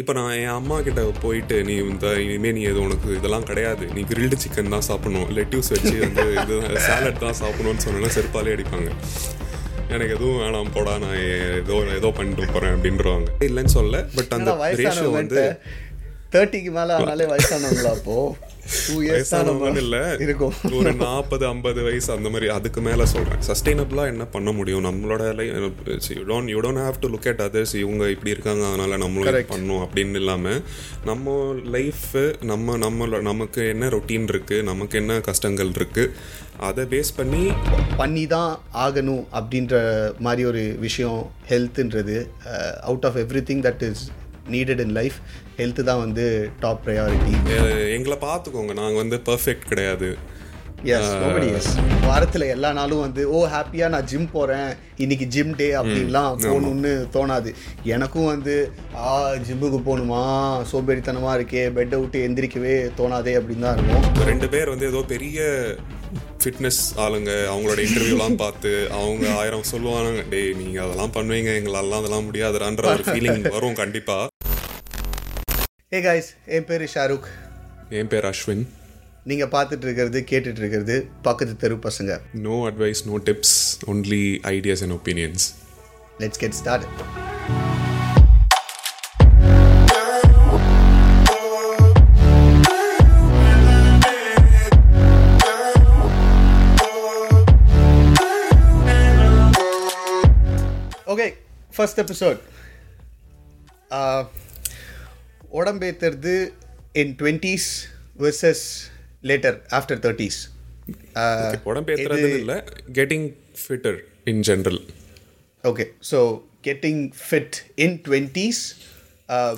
இப்போ நான் என் அம்மா கிட்ட போயிட்டு நீ இந்த இனிமேல் நீ எது உனக்கு இதெல்லாம் கிடையாது. நீ கிரில்டு சிக்கன் தான் சாப்பிடணும். லெட்யூஸ் வச்சு வந்து இது சாலட் தான் சாப்பிடணும்னு சொன்னா செருப்பாலே அடிப்பாங்க. எனக்கு எதுவும் வேணாம் போடா நான் ஏதோ ஏதோ பண்ணிட்டு போகிறேன் அப்படின்றவாங்க. இல்லைன்னு சொல்ல பட் அந்த ரேஷியோ வந்து தேர்ட்டிக்கு மேல ஆனாலே வயசானவங்களா அப்போ? இருக்கும். ஒரு நாற்பது ஐம்பது வயசு அந்த மாதிரி. அதுக்கு மேலே சொல்கிறேன் சஸ்டைனபிளாக என்ன பண்ண முடியும்? நம்மளோட you don't you don't have to look at others இவங்க இப்படி இருக்காங்க அதனால நம்மளும் இது பண்ணணும் அப்படின்னு இல்லாமல் நம்ம லைஃபு நம்ம நம்ம நமக்கு என்ன ரொட்டீன் இருக்குது நமக்கு என்ன கஷ்டங்கள் இருக்குது அதை பேஸ் பண்ணி பண்ணி தான் ஆகணும் அப்படின்ற மாதிரி ஒரு விஷயம் ஹெல்த்துன்றது out of everything that is needed in life health தான் வந்து டாப் ப்ரையாரிட்டி எங்களை பார்த்துக்கோங்க. நாங்கள் வந்து பர்ஃபெக்ட் கிடையாது. எஸ் நோபடி எஸ் வாரத்தில் எல்லா நாளும் வந்து ஓ ஹாப்பியாக நான் ஜிம் போகிறேன் இன்னைக்கு ஜிம் டே அப்படின்லாம் போகணுன்னு தோணாது. எனக்கும் வந்து ஆ ஜிம்முக்கு போகணுமா? சோம்பேறித்தனமாக இருக்கே. பெட்டை விட்டு எந்திரிக்கவே தோணாதே அப்படின்னு தான் இருக்கும் ரெண்டு பேர் வந்து ஏதோ பெரிய ஃபிட்னஸ் ஆளுங்க. அவங்களோட இன்டர்வியூலாம் பார்த்து அவங்க ஆயிரம் சொல்லுவாங்க டேய் நீங்க அதெல்லாம் பண்ணுவீங்க. எங்களாலாம் அதெல்லாம் முடியாதுடான்ற ஒரு ஃபீலிங் வரும் கண்டிப்பா. ஏ காய்ஸ் என் பேர் ஷாருக். என் பேர் அஸ்வின். நீங்கள் பார்த்துட்டு இருக்கிறது கேட்டுட்டு இருக்கிறது பக்கத்து தெரு பசங்க. No advice no tips only ideas and opinions let's get start okay first episode உடம்பேத்துறது in twenties versus later after thirties உடம்பு ஏத்துறது இல்லை getting fitter in general okay so getting fit in twenties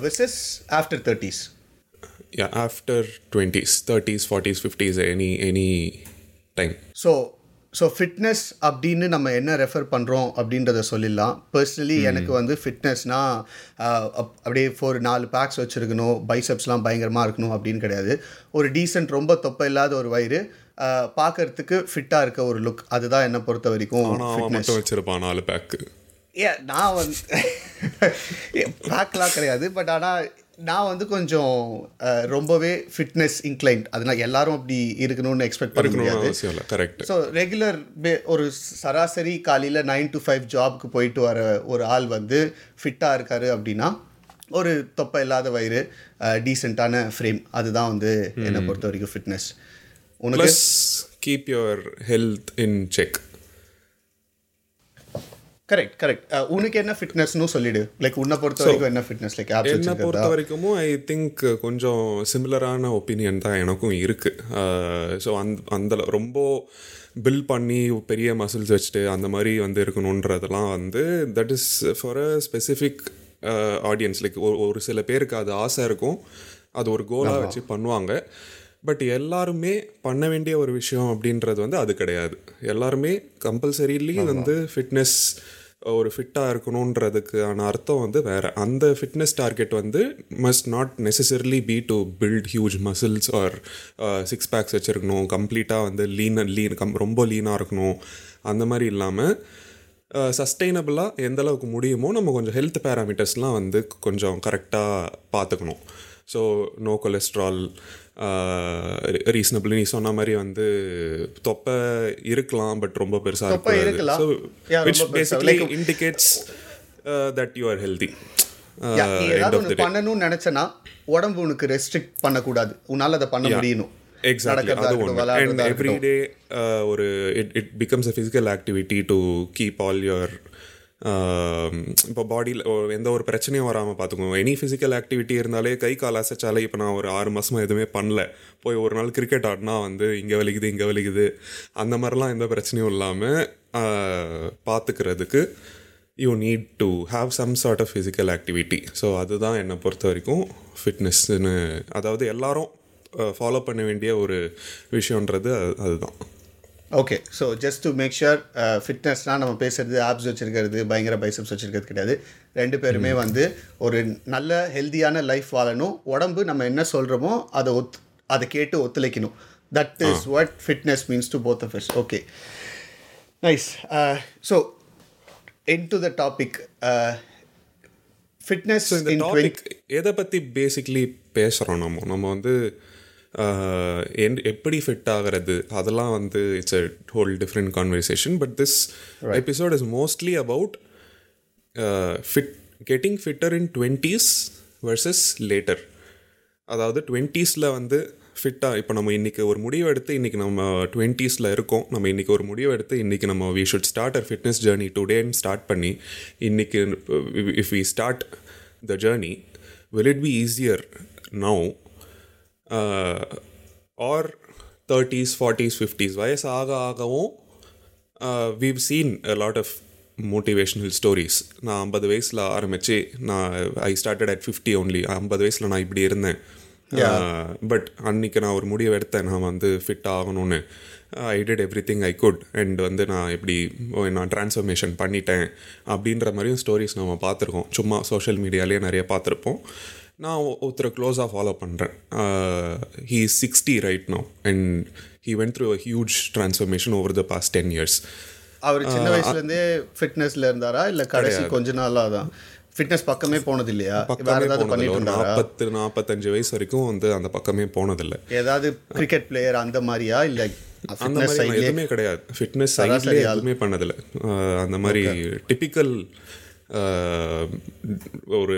versus after thirties yeah after twenties thirties forties fifties any any time so so fitness அப்படின்னு நம்ம என்ன refer பண்ணுறோம் அப்படின்றத சொல்லிடலாம். Personally எனக்கு வந்து ஃபிட்னஸ்னா அப்படியே ஒரு நாலு பேக்ஸ் வச்சுருக்கணும். பைசப்ஸ்லாம் பயங்கரமாக இருக்கணும் அப்படின்னு கிடையாது. ஒரு டீசென்ட் ரொம்ப தொப்பை இல்லாத ஒரு வயிறு பார்க்கறதுக்கு ஃபிட்டாக இருக்க ஒரு லுக் அதுதான் என்னை பொறுத்த வரைக்கும் வச்சிருப்பான் நாலு பேக்கு ஏ நான் வந்து பேக்லாம் கிடையாது. பட் ஆனால் நான் வந்து கொஞ்சம் ரொம்பவே ஃபிட்னஸ் இன்க்ளைன்ட் அதனால் எல்லாரும் அப்படி இருக்கணும்னு எக்ஸ்பெக்ட் பண்ண முடியாது. கரெக்ட் ஸோ ரெகுலர் ஒரு சராசரி காலையில் நைன் டு ஃபைவ் ஜாப்க்கு போயிட்டு வர ஒரு ஆள் வந்து ஃபிட்டாக இருக்காரு அப்படின்னா ஒரு தொப்பை இல்லாத வயிறு டீசெண்டான ஃப்ரேம் அதுதான் வந்து என்னை பொறுத்த வரைக்கும் ஃபிட்னஸ் உனக்கு? Keep your health in check correct correct உனக்கு என்ன ஃபிட்னஸ்னு சொல்லிடு. லைக் உன்னை பொறுத்த வரைக்கும் என்ன ஃபிட்னஸ் லைக் என்னை பொறுத்த வரைக்கும் ஐ திங்க் கொஞ்சம் சிமிலரான ஒப்பீனியன் தான் எனக்கும் இருக்குது ஸோ அந்த அந்த ரொம்ப பில் பண்ணி பெரிய மசில்ஸ் வச்சுட்டு அந்த மாதிரி வந்து இருக்கணுன்றதெல்லாம் வந்து that is for a specific audience like ஒரு சில பேருக்கு அது ஆசை இருக்கும். அது ஒரு கோலாக வச்சு பண்ணுவாங்க. பட் எல்லாருமே பண்ண வேண்டிய ஒரு விஷயம் அப்படின்றது வந்து அது கிடையாது. எல்லாருமே கம்பல்சரிலி வந்து ஃபிட்னஸ் ஒரு ஃபிட்டாக இருக்கணுன்றதுக்கான அர்த்தம் வந்து வேறு. அந்த ஃபிட்னஸ் டார்கெட் வந்து must not necessarily be to build huge muscles or six packs வச்சுருக்கணும். கம்ப்ளீட்டாக வந்து லீன் லீன் கம் ரொம்ப லீனாக இருக்கணும். அந்த மாதிரி இல்லாமல் சஸ்டெயினபிளாக uh, எந்த அளவுக்கு முடியுமோ நம்ம கொஞ்சம் ஹெல்த் பேராமீட்டர்ஸ்லாம் வந்து கொஞ்சம் கரெக்டாக பார்த்துக்கணும் ஸோ நோ கொலஸ்ட்ரால் ரீசனபிள் நீ சொன்ன மாதிரி வந்து தொப்பை இருக்கலாம் பட் ரொம்ப பெருசாக இருக்கலாம். Which. Basically indicates that you are healthy பண்ணணும்னு நினைச்சனா உடம்பு உனக்கு ரெஸ்ட்ரிக்ட் பண்ணக்கூடாது. உன்னால அதை பண்ண முடியணும். எவ்ரி டே ஒரு it it becomes a physical activity to keep all your இப்போ பாடியில் எந்த ஒரு பிரச்சனையும் வராமல் பார்த்துக்கோங்க எனி ஃபிசிக்கல் ஆக்டிவிட்டி இருந்தாலே கை கால் அசைச்சாலே இப்போ நான் ஒரு ஆறு மாதமாக எதுவுமே பண்ணல. போய் ஒரு நாள் கிரிக்கெட் ஆடினா வந்து இங்கே வலிக்குது இங்கே வலிக்குது. அந்த மாதிரிலாம் எந்த பிரச்சனையும் இல்லாமல் பார்த்துக்கிறதுக்கு you need to have some sort of physical activity so அதுதான் என்னை பொறுத்த வரைக்கும் ஃபிட்னஸ்ன்னு அதாவது எல்லாரும் ஃபாலோ பண்ண வேண்டிய ஒரு விஷயன்றது அது- அதுதான். Okay so just to make sure ஃபிட்னஸ்னால் நம்ம பேசுறது ஆப்ஸ் வச்சிருக்கிறது பயங்கர பைசப்ஸ் வச்சிருக்கிறது கிடையாது. ரெண்டு பேருமே வந்து ஒரு நல்ல ஹெல்தியான லைஃப் வாழணும். உடம்பு நம்ம என்ன சொல்கிறோமோ அதை ஒத் அதை கேட்டு ஒத்துழைக்கணும். That is what fitness means to both of is okay nice so into the topic fitness எதை பற்றி பேசிக்லி பேசுகிறோம் நம்ம? நம்ம வந்து என்- எப்படி ஃபிட் ஆகிறது? அதெல்லாம் வந்து it's a whole different conversation but this episode is mostly about fit getting fitter in twenties versus later அதாவது டுவெண்ட்டீஸில் வந்து ஃபிட்டாக இப்போ நம்ம இன்றைக்கி ஒரு முடிவு எடுத்து இன்றைக்கி நம்ம டுவெண்ட்டீஸில் இருக்கோம். நம்ம இன்றைக்கி ஒரு முடிவு எடுத்து இன்றைக்கி நம்ம we should start our fitness journey டுடேன்னு start பண்ணி இன்றைக்கி if we start the journey will it be easier now or thirties forties fifties வயசு ஆக ஆகவும் we've seen a lot of motivational stories நான் ஐம்பது வயசில் ஆரம்பித்து நான் I started at fifty only ஐம்பது வயசில் நான் இப்படி இருந்தேன். பட் அன்னைக்கு நான் ஒரு முடிவு எடுத்தேன். நான் வந்து ஃபிட் ஆகணும்னு. I did everything I could and வந்து நான் இப்படி ஓ, நான் ட்ரான்ஸ்ஃபர்மேஷன் பண்ணிட்டேன். அப்படின்ற மாதிரியும் ஸ்டோரிஸ் நம்ம பார்த்துருக்கோம். சும்மா சோஷியல் மீடியாலேயே நிறைய பார்த்துருப்போம். நான் ஒருத்தரை க்ளோஸாக ஃபாலோ பண்ணுறேன் he is sixty right no and he went through a huge transformation over the past ten years அவர் சின்ன வயசுல இருந்தே ஃபிட்னஸ்ல இருந்தாரா? இல்ல கடைசி கொஞ்ச நாளா தான் ஃபிட்னஸ் பக்கமே போனது இல்லையா வேற ஏதாவது நாற்பத்து நாற்பத்தஞ்சு வயசு வரைக்கும் வந்து அந்த பக்கமே போனதில்லை. ஏதாவது கிரிக்கெட் பிளேயர் அந்த மாதிரியா? இல்ல அந்த மாதிரி எதுவுமே கிடையாது. ஃபிட்னஸ் சைட்லேயே எதுவுமே பண்ணதில்லை. அந்த மாதிரி டிப்பிக்கல் ஒரு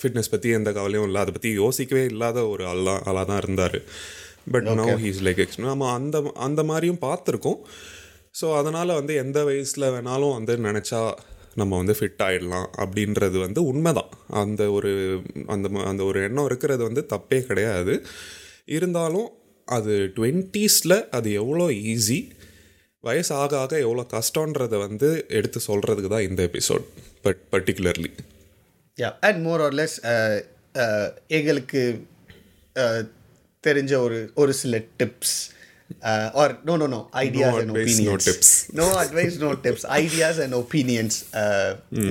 ஃபிட்னஸ் பற்றி எந்த கவலையும் இல்லை. அதை பற்றி யோசிக்கவே இல்லாத ஒரு ஆளா ஆளாக தான் இருந்தார் but no he's like X நம்ம அந்த அந்த மாதிரியும் பார்த்துருக்கோம். ஸோ அதனால் வந்து எந்த வயசில் வேணாலும் வந்து நினச்சா நம்ம வந்து ஃபிட் ஆகிடலாம் அப்படின்றது வந்து உண்மைதான். அந்த ஒரு அந்த அந்த ஒரு எண்ணம் இருக்கிறது வந்து தப்பே கிடையாது. இருந்தாலும் அது டுவெண்ட்டீஸில் அது எவ்வளோ ஈஸி வயசு ஆக ஆக எவ்வளோ கஷ்டன்றதை வந்து எடுத்து சொல்கிறதுக்கு தான் இந்த episode but particularly yeah and more or less எங்களுக்கு uh, தெரிஞ்ச ஒரு ஒரு சில tips or no no no ideas and opinions. No advice no tips ideas and opinions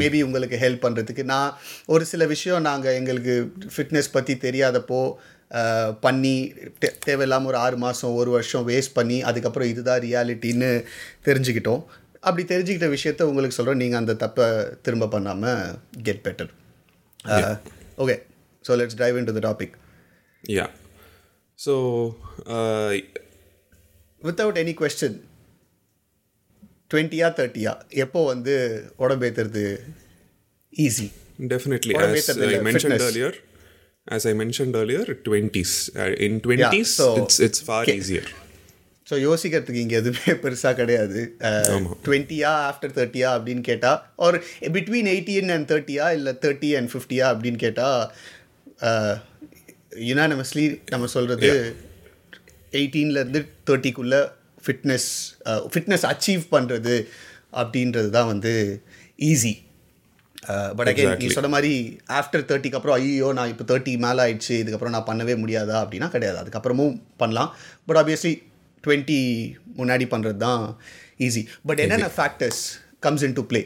maybe உங்களுக்கு ஹெல்ப் பண்ணுறதுக்கு நான் ஒரு சில விஷயம் நாங்கள் எங்களுக்கு ஃபிட்னஸ் பற்றி தெரியாதப்போ uh, பண்ணி தே தேவையில்லாமல் ஒரு ஆறு மாதம் ஒரு வருஷம் வேஸ்ட் பண்ணி அதுக்கப்புறம் இதுதான் ரியாலிட்டின்னு தெரிஞ்சுக்கிட்டோம். அப்படி தெரிஞ்சுக்கிட்ட விஷயத்த உங்களுக்கு சொல்கிறேன் நீங்கள் அந்த தப்பை திரும்ப பண்ணாமல் get better Okay so let's dive in to the topic yeah so without any question டுவெண்ட்டியா தேர்ட்டியா எப்போ வந்து உடம்பேத்துறது easy definitely What a as method, I uh, mentioned fitness. earlier as I mentioned earlier 20s uh, in 20s so- it's it's far okay. easier So யோசிக்கிறதுக்கு இங்கே எதுவுமே பெருசாக கிடையாது. டுவெண்ட்டியா after தேர்ட்டியா அப்படின்னு கேட்டால் ஒரு பிட்வீன் எயிட்டீன் அண்ட் தேர்ட்டியா இல்லை தேர்ட்டி அண்ட் ஃபிஃப்டியா அப்படின்னு கேட்டால் யுனானமஸ்லி நம்ம சொல்கிறது எயிட்டீன்லேருந்து தேர்ட்டிக்குள்ளே ஃபிட்னஸ் ஃபிட்னஸ் அச்சீவ் பண்ணுறது அப்படின்றது தான் வந்து ஈஸி பட் அகைன் நீ சொன்ன மாதிரி ஆஃப்டர் தேர்ட்டிக்கு அப்புறம் ஐயோ நான் இப்போ தேர்ட்டி மேலே ஆயிடுச்சு இதுக்கப்புறம் நான் பண்ணவே முடியாதா அப்படின்னா கிடையாது. அதுக்கப்புறமும் பண்ணலாம். பட் ஆப்வியஸ்லி டுவெண்ட்டி முன்னாடி பண்ணுறது தான் ஈஸி பட் என்னென்ன factors comes into play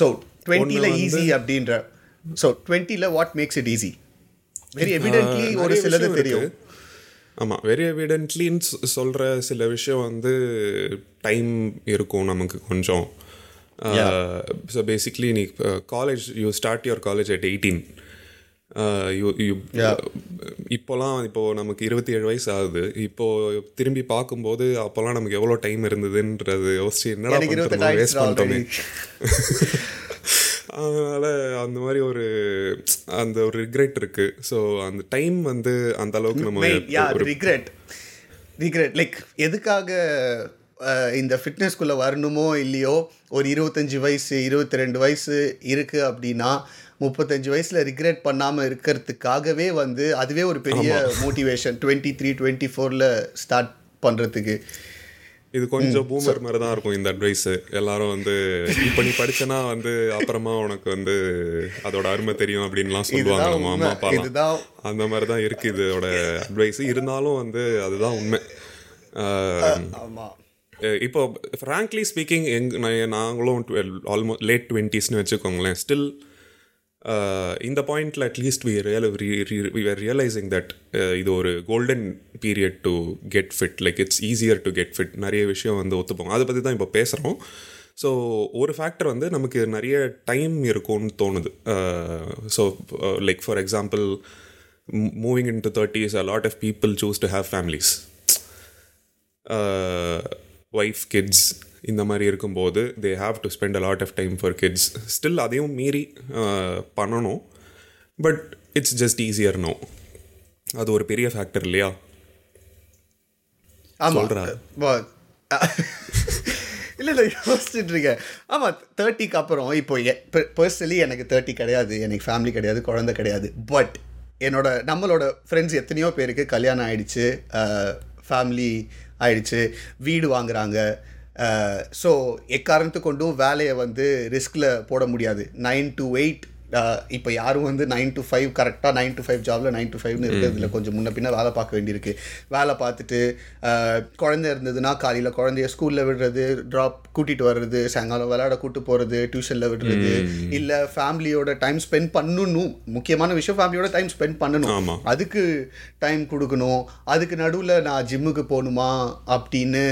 so டுவெண்ட்டியில் ஈஸி அப்படின்ற ஸோ டுவெண்ட்டியில் what makes it easy very evidently ஒரு சிலது தெரியும். ஆமாம் வெரி எவிடென்ட்லின்னு சொல்கிற சில விஷயம் வந்து டைம் இருக்கும் நமக்கு கொஞ்சம். ஸோ பேசிக்லி நீ college you start your college at eighteen இப்போலாம் இப்போ நமக்கு இருபத்தி ஏழு வயசு ஆகுது இப்போ திரும்பி பார்க்கும்போது அப்போல்லாம் நமக்கு எவ்வளோ டைம் இருந்ததுன்றது யோசிச்சு என்னடா பண்ணுறோம் வேஸ்ட் பண்ணிட்டோமே. அதனால் அந்த மாதிரி ஒரு அந்த ஒரு ரிக்ரெட் இருக்குது ஸோ அந்த டைம் வந்து அந்த அளவுக்கு நம்ம ரிக்ரெட் ரிக்ரெட் லைக் எதுக்காக இந்த ஃபிட்னஸ்குள்ளே வரணுமோ இல்லையோ ஒரு இருபத்தஞ்சி வயசு இருபத்தி ரெண்டு வயசு இருக்குது அப்படின்னா முப்பத்தஞ்சு வயசில் ரிக்ரெட் பண்ணாமல் இருக்கிறதுக்காகவே வந்து அதுவே ஒரு பெரிய மோட்டிவேஷன் டுவெண்ட்டி த்ரீ டுவெண்ட்டி ஃபோரில் ஸ்டார்ட் பண்ணுறதுக்கு இது கொஞ்சம் பூமர் மாதிரி தான் இருக்கும் இந்த அட்வைஸ் எல்லாரும் வந்து இப்போ நீ படிச்சனா வந்து அப்புறமா உனக்கு வந்து அதோட அருமை தெரியும் அப்படின்லாம் சொல்லுவாங்க. நம்ம. அம்மா இதுதான் அந்த மாதிரி தான் இருக்கு இதோட அட்வைஸ் இருந்தாலும் வந்து அதுதான் உண்மை. இப்போ ஃப்ராங்க்லி ஸ்பீக்கிங் எங் நான் நாங்களும் ஆல்மோஸ்ட் லேட் டுவெண்ட்டீஸ்னு வச்சுக்கோங்களேன். ஸ்டில் இந்த பாயிண்டில் at least we real we are realizing that இது ஒரு golden period to get fit like it's easier to get fit நிறைய விஷயம் வந்து ஒத்துப்போம். அதை பற்றி தான் இப்போ பேசுகிறோம் ஸோ ஒரு ஃபேக்டர் வந்து நமக்கு நிறைய டைம் இருக்கும்னு தோணுது. So like for example moving into thirties a lot of people choose to have families wife kids இந்த மாதிரி இருக்கும்போது they have to spend a lot of time for kids still அதையும் மீறி பண்ணணும். But it's just easier no அது ஒரு பெரிய factor இல்லையா. வா- இல்ல இல்ல யோசிச்சுட்டு இருக்கேன். ஆமா தேர்ட்டிக்கு அப்புறம் இப்போ பர்சனலி எனக்கு தேர்ட்டி கிடையாது. எனக்கு ஃபேமிலி கிடையாது குழந்தை கிடையாது. பட் என்னோட நம்மளோட ஃப்ரெண்ட்ஸ் எத்தனையோ பேருக்கு கல்யாணம் ஆயிடுச்சு ஃபேமிலி ஆயிடுச்சு வீடு வாங்குறாங்க. ஸோ எக்காரணத்து கொண்டும் வேலையை வந்து ரிஸ்கில் போட முடியாது. நைன் டு எயிட் இப்போ யாரும் வந்து நைன் டு ஃபைவ் கரெக்டாக நைன் டு ஃபைவ் ஜாபில் நைன் டு ஃபைவ்னு இருக்கிறதுல கொஞ்சம் முன்ன பின்ன வேலை பார்க்க வேண்டியிருக்கு. வேலை பார்த்துட்டு குழந்தை இருந்ததுன்னா காலையில் குழந்தைய ஸ்கூலில் விடுறது ட்ராப் கூட்டிகிட்டு வர்றது சாயங்காலம் விளையாட கூட்டு போகிறது டியூஷனில் விடுறது. இல்லை ஃபேமிலியோட டைம் ஸ்பெண்ட் பண்ணணும். முக்கியமான விஷயம் ஃபேமிலியோட டைம் ஸ்பெண்ட் பண்ணணும். அதுக்கு டைம் கொடுக்கணும். அதுக்கு நடுவில் நான் ஜிம்முக்கு போகணுமா? அப்படின்னு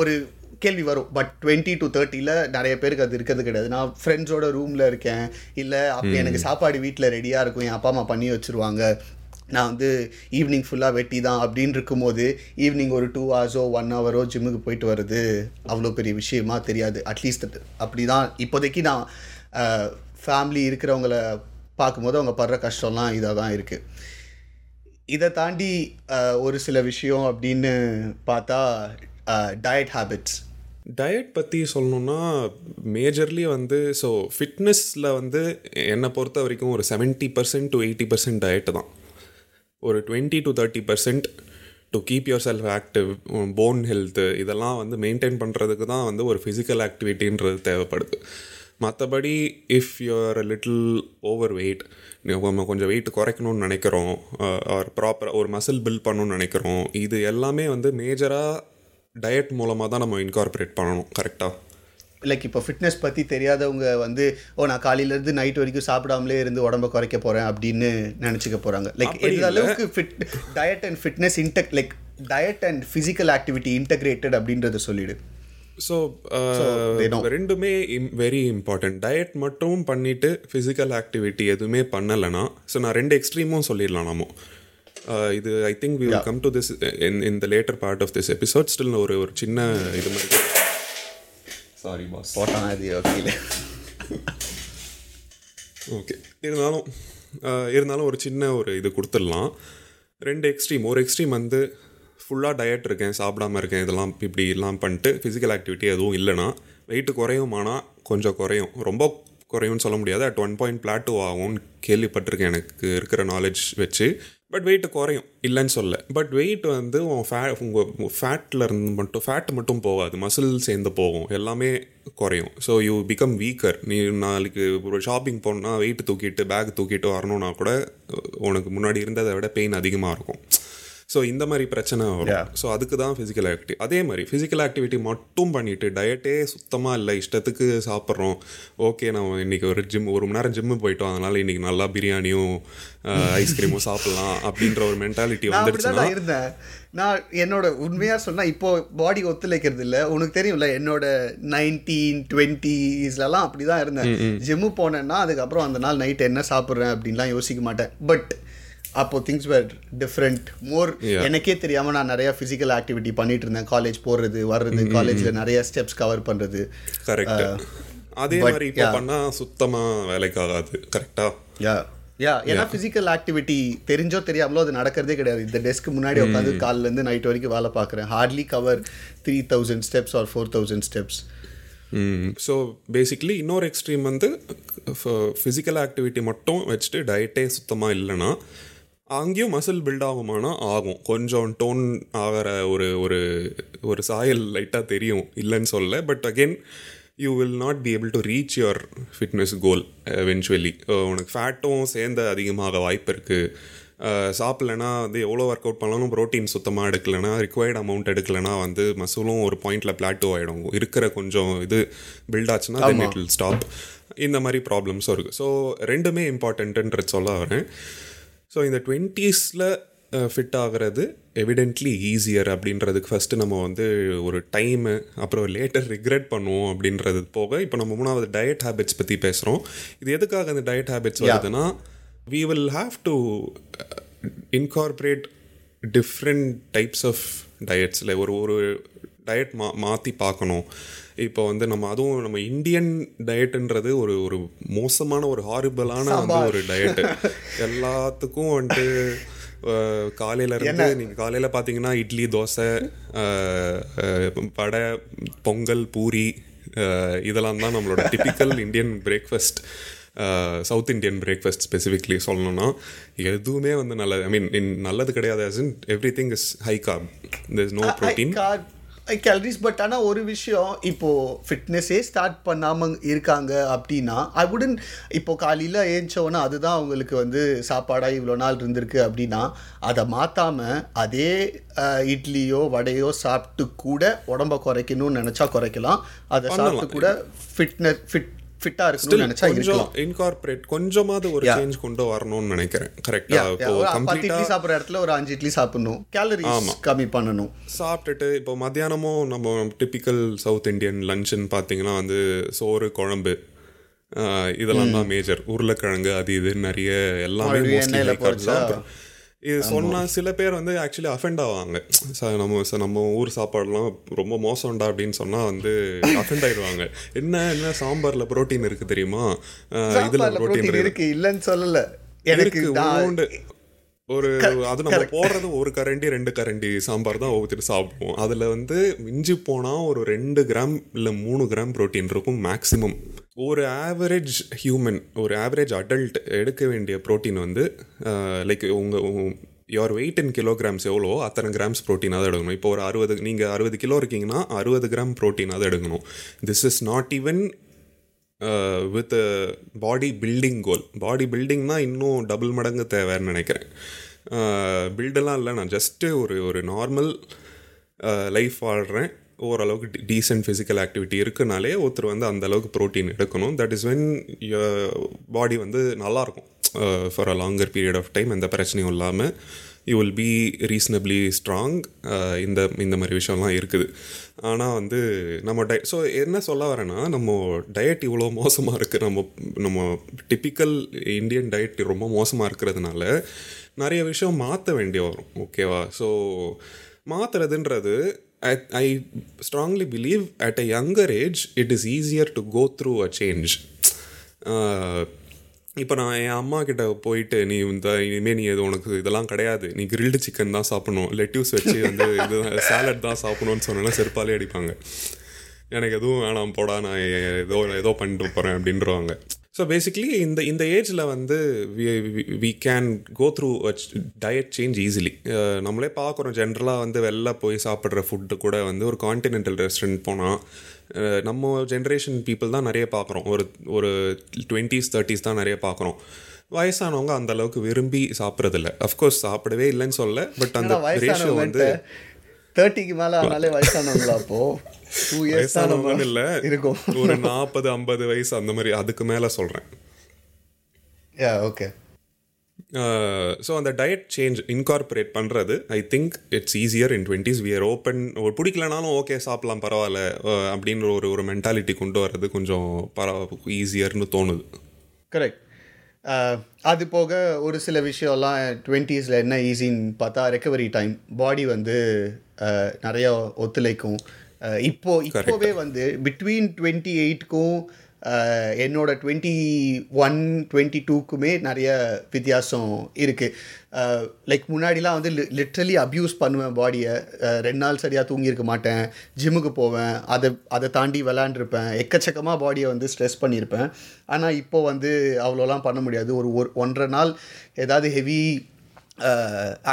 ஒரு கேள்வி வரும். பட் டுவெண்ட்டி டு தேர்ட்டியில் நிறைய பேருக்கு அது இருக்கிறது கிடையாது. நான் ஃப்ரெண்ட்ஸோட ரூமில் இருக்கேன். இல்லை அப்போ எனக்கு சாப்பாடு வீட்டில் ரெடியாக இருக்கும். என் அப்பா அம்மா பண்ணி வச்சுருவாங்க. நான் வந்து ஈவினிங் ஃபுல்லாக வெட்டி தான் அப்படின்னு இருக்கும்போது ஈவினிங் ஒரு டூ ஹவர்ஸோ ஒன் ஹவரோ ஜிம்முக்கு போயிட்டு வர்றது அவ்வளோ பெரிய விஷயமா தெரியாது. அட்லீஸ்ட் அப்படி தான் இப்போதைக்கு நான் ஃபேமிலி இருக்கிறவங்கள பார்க்கும்போது அவங்க படுற கஷ்டம்லாம் இதாக தான் இருக்குது இதை தாண்டி ஒரு சில விஷயம் அப்படின்னு பார்த்தா டயட் ஹேபிட்ஸ் டயட் பற்றி சொல்லணுன்னா மேஜர்லி வந்து ஸோ ஃபிட்னஸில் வந்து என்னை பொறுத்த வரைக்கும் ஒரு seventy percent to eighty percent diet தான். ஒரு twenty to thirty percent to keep yourself active bone health இதெல்லாம் வந்து மெயின்டைன் பண்ணுறதுக்கு தான் வந்து ஒரு ஃபிசிக்கல் ஆக்டிவிட்டின்றது தேவைப்படுது. மற்றபடி if you are little overweight நம்ம கொஞ்சம் வெயிட் குறைக்கணும்னு நினைக்கிறோம் uh, ஆர் ப்ராப்பராக ஒரு மசில் பில்ட் பண்ணணும்னு நினைக்கிறோம் இது எல்லாமே வந்து மேஜராக டயட் மூலமாக தான் நம்ம இன்கார்பரேட் பண்ணணும் கரெக்டாக லைக் இப்போ ஃபிட்னஸ் பற்றி தெரியாதவங்க வந்து ஓ நான் காலையிலேருந்து நைட் வரைக்கும் சாப்பிடாமலே இருந்து உடம்ப குறைக்க போகிறேன் அப்படின்னு நினச்சிக்க போகிறாங்க லைக் எந்த அளவுக்கு fit diet and fitness intake like diet and physical activity integrated அப்படின்றத சொல்லிடு. So know. ரெண்டுமே வெரி இம்பார்ட்டன்ட் டயட் மட்டும் பண்ணிட்டு ஃபிசிக்கல் ஆக்டிவிட்டி எதுவுமே பண்ணலைன்னா ஸோ நான் ரெண்டு எக்ஸ்ட்ரீமும் சொல்லிடலாம் நம்ம Uh, இது I think we will come to this in in the later part of this episode still ஒரு ஒரு சின்ன இது மாதிரி சாரி பாஸ் போட்டான் அது ஓகே ஓகே இருந்தாலும் அஹ், இருந்தாலும் ஒரு சின்ன ஒரு இது கொடுத்துடலாம். ரெண்டு எக்ஸ்ட்ரீம் ஒரு எக்ஸ்ட்ரீம் வந்து ஃபுல்லாக டயட் இருக்கேன் சாப்பிடாம இருக்கேன் இதெல்லாம் இப்படி எல்லாம் பண்ணிட்டு ஃபிசிக்கல் ஆக்டிவிட்டி எதுவும் இல்லைன்னா வெயிட் குறையுமானா கொஞ்சம் குறையும். ரொம்ப குறையும்னு சொல்ல முடியாது. அட் ஒன் பாயிண்ட் பிளாட்டோ ஆகும்னு கேள்விப்பட்டிருக்கேன் எனக்கு இருக்கிற நாலேஜ் வச்சு. பட் வெயிட் குறையும். இல்லைன்னு சொல்ல. பட் வெயிட் வந்து உன் ஃபே உங்கள் ஃபேட்டில் இருந்து மட்டும் ஃபேட் மட்டும் போகாது. மசில் சேர்ந்து போகும். எல்லாமே குறையும். ஸோ யூ பிகம் வீக்கர் நீ நாளைக்கு ஒரு ஷாப்பிங் போனால் வெயிட் தூக்கிட்டு பேக் தூக்கிட்டு வரணும்னா கூட உனக்கு முன்னாடி இருந்ததை விட பெயின் அதிகமாக இருக்கும். ஸோ இந்த மாதிரி பிரச்சனை. வரும். ஸோ அதுக்கு தான் ஃபிசிக்கல் ஆக்டிவிட்டி அதே மாதிரி ஃபிசிக்கல் ஆக்டிவிட்டி மட்டும் பண்ணிட்டு டயட்டே சுத்தமாக இல்லை இஷ்டத்துக்கு சாப்பிட்றோம். ஓகே நான் இன்னைக்கு ஒரு ஜிம் ஒரு மணி நேரம் ஜிம்மு போயிட்டோம் அதனால இன்னைக்கு நல்லா பிரியாணியும் ஐஸ்கிரீமும் சாப்பிடலாம் அப்படின்ற ஒரு மென்டாலிட்டி நான் இருந்தேன். நான் என்னோட உண்மையா சொன்னா இப்போ பாடி ஒத்துழைக்கிறது இல்ல. உனக்கு தெரியும்ல என்னோட நைன்டீன் டுவெண்ட்டிஸ்லலாம் அப்படிதான் இருந்தேன். ஜிம்மு போனேன்னா அதுக்கப்புறம் அந்த நாள் நைட் என்ன சாப்பிட்றேன் அப்படின்லாம் யோசிக்க மாட்டேன். பட் அப்போ திங்ஸ் வேர் டிஃப்ரெண்ட் மோர். எனக்கே தெரியாம நான் நிறைய ஃபிசிக்கல் ஆக்டிவிட்டி பண்ணிட்டு இருந்தேன். காலேஜ் போறது வர்றது காலேஜ்ல நிறைய ஸ்டெப்ஸ் கவர் பண்றது. கரெக்ட் அதே மாதிரி இப்போ. பண்ணால் சுத்தமாக வேலைக்காகாது கரெக்டாக யா யா ஏன்னா ஃபிசிக்கல் ஆக்டிவிட்டி தெரிஞ்சோ தெரியாமலோ அது நடக்கிறதே கிடையாது. இந்த டெஸ்க் முன்னாடி உட்காந்து காலிலேருந்து நைட் வரைக்கும் வேலை பார்க்குறேன். Hardly cover three thousand steps or four thousand steps so basically இன்னொரு எக்ஸ்ட்ரீம் வந்து ஃபிசிக்கல் ஆக்டிவிட்டி மட்டும் வச்சுட்டு டயட்டே சுத்தமாக இல்லைன்னா அங்கேயும் மசில் பில்ட் ஆகுமானா ஆகும். கொஞ்சம் டோன் ஆகிற ஒரு ஒரு ஒரு சாயல் லைட்டாக தெரியும். இல்லைன்னு சொல்ல but again you will not be able to reach your fitness goal eventually உனக்கு ஃபேட்டும் சேர்ந்து அதிகமாக வாய்ப்பு இருக்குது சாப்பிட்லனா வந்து எவ்வளோ ஒர்க் அவுட் பண்ணாலும் ப்ரோட்டீன் சுத்தமாக எடுக்கலைன்னா ரிக்வயர்ட் அமௌண்ட் எடுக்கலைன்னா வந்து மசூலும் ஒரு பாயிண்டில் பிளாட்டோ ஆகிடும் இருக்கிற கொஞ்சம் இது பில்ட் ஆச்சுன்னா தென் இட் வில் ஸ்டாப் இந்த மாதிரி ப்ராப்ளம்ஸும் இருக்குது ஸோ ரெண்டுமே இம்பார்ட்டன்ட்டுன்றது சொல்ல வரேன். ஸோ இந்த டுவெண்ட்டீஸில் ஃபிட் ஆகிறது எவிடென்ட்லி ஈஸியர் அப்படின்றதுக்கு ஃபஸ்ட்டு நம்ம வந்து ஒரு டைமு அப்புறம் லேட்டர் ரிக்ரெட் பண்ணுவோம் அப்படின்றது போக இப்போ நம்ம மூணாவது டயட் ஹேபிட்ஸ் பற்றி பேசுகிறோம் இது எதுக்காக அந்த டயட் ஹேபிட்ஸ் வருதுன்னா we will have to incorporate different types of டயட்ஸில் ஒரு ஒரு டயட் மா மாற்றி பார்க்கணும். இப்போ வந்து நம்ம அதுவும் நம்ம இந்தியன் டயட்டுன்றது ஒரு ஒரு மோசமான ஒரு ஹாரிபிளான வந்து ஒரு டயட்டு எல்லாத்துக்கும் வந்துட்டு காலையில இருந்து நீங்க காலையில பாத்தீங்கன்னா இட்லி தோசை வடை பொங்கல் பூரி இதெல்லாம் தான் நம்மளோட typical Indian breakfast South Indian breakfast specifically சொல்லணும்னா எதுவுமே வந்து நல்லது ஐ மீன் நல்லது கிடையாது as in everything is high carb there's no protein calories but ஆனால் ஒரு விஷயம் இப்போ ஃபிட்னஸே ஸ்டார்ட் பண்ணாமல் இருக்காங்க அப்படின்னா ஐ உடன் இப்போ காலையில் ஏஞ்சோன்னா அதுதான் அவங்களுக்கு வந்து சாப்பாடாக இவ்வளோ நாள் இருந்திருக்கு அப்படின்னா அதை மாற்றாமல் அதே அஹ், இட்லியோ வடையோ சாப்பிட்டு கூட உடம்ப குறைக்கணும்னு நினச்சா குறைக்கலாம். அதை சாப்பிட்டு கூட ஃபிட்னஸ் ஃபிட் ஃபிட்டாக இருக்கணும்னு நினச்சா கொஞ்சம் இன்கார்பரேட் கொஞ்சமாவது ஒரு சேஞ்ச் கொண்டு வரணும்னு நினைக்கிறேன். கரெக்டா இப்போ இட்லி சாப்பிட்ற இடத்துல ஒரு அஞ்சு இட்லி சாப்பிடணும். கேலரிஸ் கம்மி பண்ணணும். சாப்பிட்டுட்டு இப்போ மத்தியானமும் நம்ம டிப்பிக்கல் சவுத் இந்தியன் லஞ்சுன்னு பார்த்தீங்கன்னா வந்து சோறு குழம்பு இதெல்லாம் தான் மேஜர் உருளைக்கிழங்கு அது இது நிறைய எல்லாமே மோஸ்ட்லி இது சொன்னா சில பேர் வந்து ஆக்சுவலி அஃபெண்ட் ஆவாங்க. நம்ம நம்ம ஊர் சாப்பாடுலாம் ரொம்ப மோசம்டா அப்படின்னு சொன்னா வந்து அஃபெண்ட் ஆயிடுவாங்க. என்ன என்ன சாம்பார்ல புரோட்டீன் இருக்கு தெரியுமா? இதுல புரோட்டீன் இருக்கு. இல்லைன்னு சொல்லல. எனக்கு ஒரு அது நம்ம போடுறது ஒரு கரண்டி ரெண்டு கரண்டி சாம்பார் தான் ஊற்றிட்டு சாப்பிடுவோம். அதில் வந்து மிஞ்சி போனால் ஒரு ரெண்டு கிராம் இல்லை மூணு கிராம் புரோட்டீன் இருக்கும் மேக்ஸிமம் ஒரு ஆவரேஜ் ஹியூமன் ஒரு ஆவரேஜ் அடல்ட் எடுக்க வேண்டிய புரோட்டீன் வந்து லைக் உங்கள் யோர் வெயிட் இன் கிலோகிராம்ஸ் எவ்வளோ அத்தனை கிராம்ஸ் ப்ரோட்டீனாக எடுக்கணும். இப்போ ஒரு அறுபது நீங்கள் அறுபது கிலோ இருக்கீங்கன்னா அறுபது கிராம் ப்ரோட்டீனாக எடுக்கணும். This is not even with body building goal body பில்டிங்னா இன்னும் டபுள் மடங்கு தேவைன்னு நினைக்கிறேன். பில்டெல்லாம் இல்லை நான் ஜஸ்ட்டு ஒரு ஒரு நார்மல் லைஃப் வாழ்கிறேன் ஓரளவுக்கு டீசென்ட் ஃபிசிக்கல் ஆக்டிவிட்டி இருக்குனாலே ஒருத்தர் வந்து அந்த அளவுக்கு ப்ரோட்டீன் எடுக்கணும். தட் இஸ் வென் பாடி வந்து நல்லாயிருக்கும் for a longer period of time எந்த பிரச்சனையும் இல்லாமல் you will be reasonably strong இந்த இந்த மாதிரி விஷயம்லாம் இருக்குது. ஆனால் வந்து நம்ம டய ஸோ என்ன சொல்ல வரேன்னா நம்ம டயட் இவ்வளோ மோசமாக இருக்குது நம்ம நம்ம டிப்பிக்கல் இந்தியன் டயட் ரொம்ப மோசமாக இருக்கிறதுனால நிறைய விஷயம் மாற்ற வேண்டிய வரும். ஓகேவா so மாற்றுறதுன்றது I I strongly believe at a younger age it is easier to go through a change இப்போ நான் என் அம்மா கிட்ட போயிட்டு நீ இந்த இனிமேல் நீ எது உனக்கு இதெல்லாம் கிடையாது. நீ கிரில்டு சிக்கன் தான் சாப்பிடணும். லெட்யூஸ் வச்சு வந்து இது சாலட் தான் சாப்பிடணும்னு சொன்னா செருப்பாலே அடிப்பாங்க. எனக்கு எதுவும் வேணாம் போடா நான் ஏதோ ஏதோ பண்ணிட்டு போகிறேன் அப்படின்றவாங்க. ஸோ பேசிக்லி இந்த இந்த ஏஜில் வந்து we can go through diet change easily நம்மளே பார்க்குறோம் ஜென்ரலாக வந்து வெளில போய் சாப்பிட்ற ஃபுட்டு கூட வந்து ஒரு கான்டினென்டல் ரெஸ்டாரண்ட் போனால் நம்ம ஜென்ரேஷன் பீப்புள் தான் நிறைய பார்க்குறோம். ஒரு ஒரு டுவெண்ட்டீஸ் தேர்ட்டிஸ் தான் நிறைய பார்க்குறோம். வயசானவங்க அந்த அளவுக்கு விரும்பி சாப்பிட்றதில்ல. அஃப்கோர்ஸ் சாப்பிடவே இல்லைன்னு சொல்ல பட் அந்த ரேஷியோ வந்து தேர்ட்டிக்கு மேலே ஆனாலே வயசானவங்களா அப்போ? டூ இயர்ஸ் வயசானவங்கன்னு இல்லை. இருக்கும். ஒரு நாற்பது ஐம்பது வயசு அந்த மாதிரி. அதுக்கு மேலே சொல்கிறேன் யா ஓகே ஸோ அந்த டயட் சேஞ்ச் இன்கார்பரேட் பண்ணுறது I think it's easier in twenties we're open பிடிக்கலனாலும் okay சாப்பிட்லாம் பரவாயில்ல. அப்படின்ற ஒரு ஒரு மென்டாலிட்டி கொண்டு வர்றது கொஞ்சம் பரவ ஈஸியர்னு தோணுது. கரெக்ட் அது போக ஒரு சில விஷயம்லாம் டுவெண்ட்டீஸில் என்ன ஈஸின்னு பார்த்தா ரெக்கவரி டைம் பாடி வந்து நிறைய ஒத்துழைக்கும். இப்போ இப்போவே வந்து பிட்வீன் டுவெண்ட்டி எயிட்க்கும் என்னோட டுவெண்ட்டி ஒன் டுவெண்ட்டி டூக்குமே நிறைய வித்தியாசம் இருக்குது லைக் முன்னாடிலாம் வந்து லிட்ரலி அப்யூஸ் பண்ணுவேன் பாடியை ரெண்டு நாள் சரியாக தூங்கியிருக்க மாட்டேன். ஜிம்முக்கு போவேன். அதை அதை தாண்டி விளாண்டுருப்பேன். எக்கச்சக்கமாக பாடியை வந்து ஸ்ட்ரெஸ் பண்ணியிருப்பேன். ஆனால் இப்போ வந்து அவ்வளோலாம் பண்ண முடியாது. ஒரு ஒரு ஒன்றரை நாள் ஏதாவது ஹெவி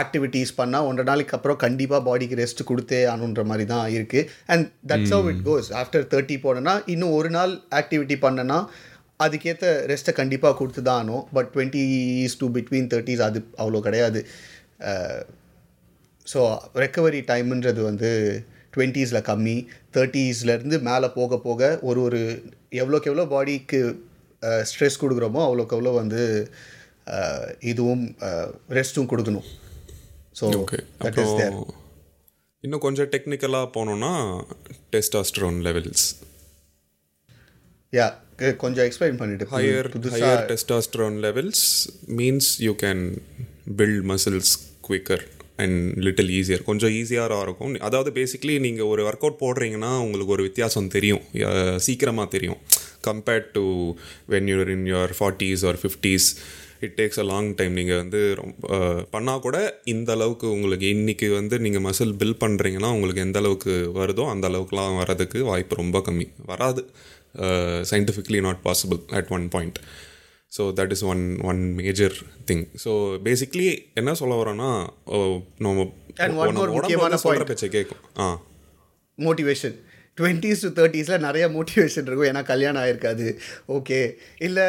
ஆக்டிவிட்டீஸ் பண்ணால் ஒன்றரை நாளைக்கு அப்புறம் கண்டிப்பாக பாடிக்கு ரெஸ்ட் கொடுத்தே ஆகணுன்ற மாதிரி தான் இருக்குது and that's how it goes after thirty போனேன்னா இன்னும் ஒரு நாள் ஆக்டிவிட்டி பண்ணேன்னா அதுக்கேற்ற ரெஸ்ட்டை கண்டிப்பாக கொடுத்து தான் ஆகணும். But twenties to between thirties அது அவ்வளோ கிடையாது. ஸோ ரெக்கவரி டைமுன்றது வந்து டுவெண்ட்டீஸில் கம்மி. தேர்ட்டீஸ்லேருந்து மேலே போக போக ஒரு ஒரு எவ்வளோக்கு எவ்வளோ பாடிக்கு ஸ்ட்ரெஸ் கொடுக்குறோமோ அவ்வளோக்கு எவ்வளோ வந்து இதுவும் ரெஸ்ட்டும் கொடுக்கணும். ஸோ தட் இஸ் தேர் அப்புறம் இன்னும் கொஞ்சம் டெக்னிக்கலாக போனோம்னா டெஸ்டாஸ்ட்ரோன் லெவல்ஸ் யா கொஞ்சம் எக்ஸ்பிளைன் பண்ணிட்டு புதுசா higher testosterone levels means you can build muscles quicker and little easier கொஞ்சம் ஈஸியாக இருக்கும். அதாவது பேசிக்லி நீங்கள் ஒரு ஒர்க் அவுட் போடுறீங்கன்னா உங்களுக்கு ஒரு வித்தியாசம் தெரியும். சீக்கிரமாக தெரியும். Compared to when you're in your forties or fifties it takes a long time நீங்கள் வந்து ரொம்ப பண்ணால் கூட இந்த அளவுக்கு உங்களுக்கு இன்றைக்கி வந்து நீங்கள் மசில் பில் பண்ணுறீங்கன்னா உங்களுக்கு எந்த அளவுக்கு வருதோ அந்த அளவுக்குலாம் வரதுக்கு வாய்ப்பு ரொம்ப கம்மி. வராது. Scientifically not possible at one point so that is one one major thing so basically என்ன சொல்ல வரோன்னா நம்ம பேச்சை கேட்கும் ஆ. மோட்டிவேஷன் டுவெண்ட்டீஸ் டு தேர்ட்டிஸில் நிறைய மோட்டிவேஷன் இருக்கும். ஏன்னா கல்யாணம் ஆயிருக்காது. ஓகே இல்லை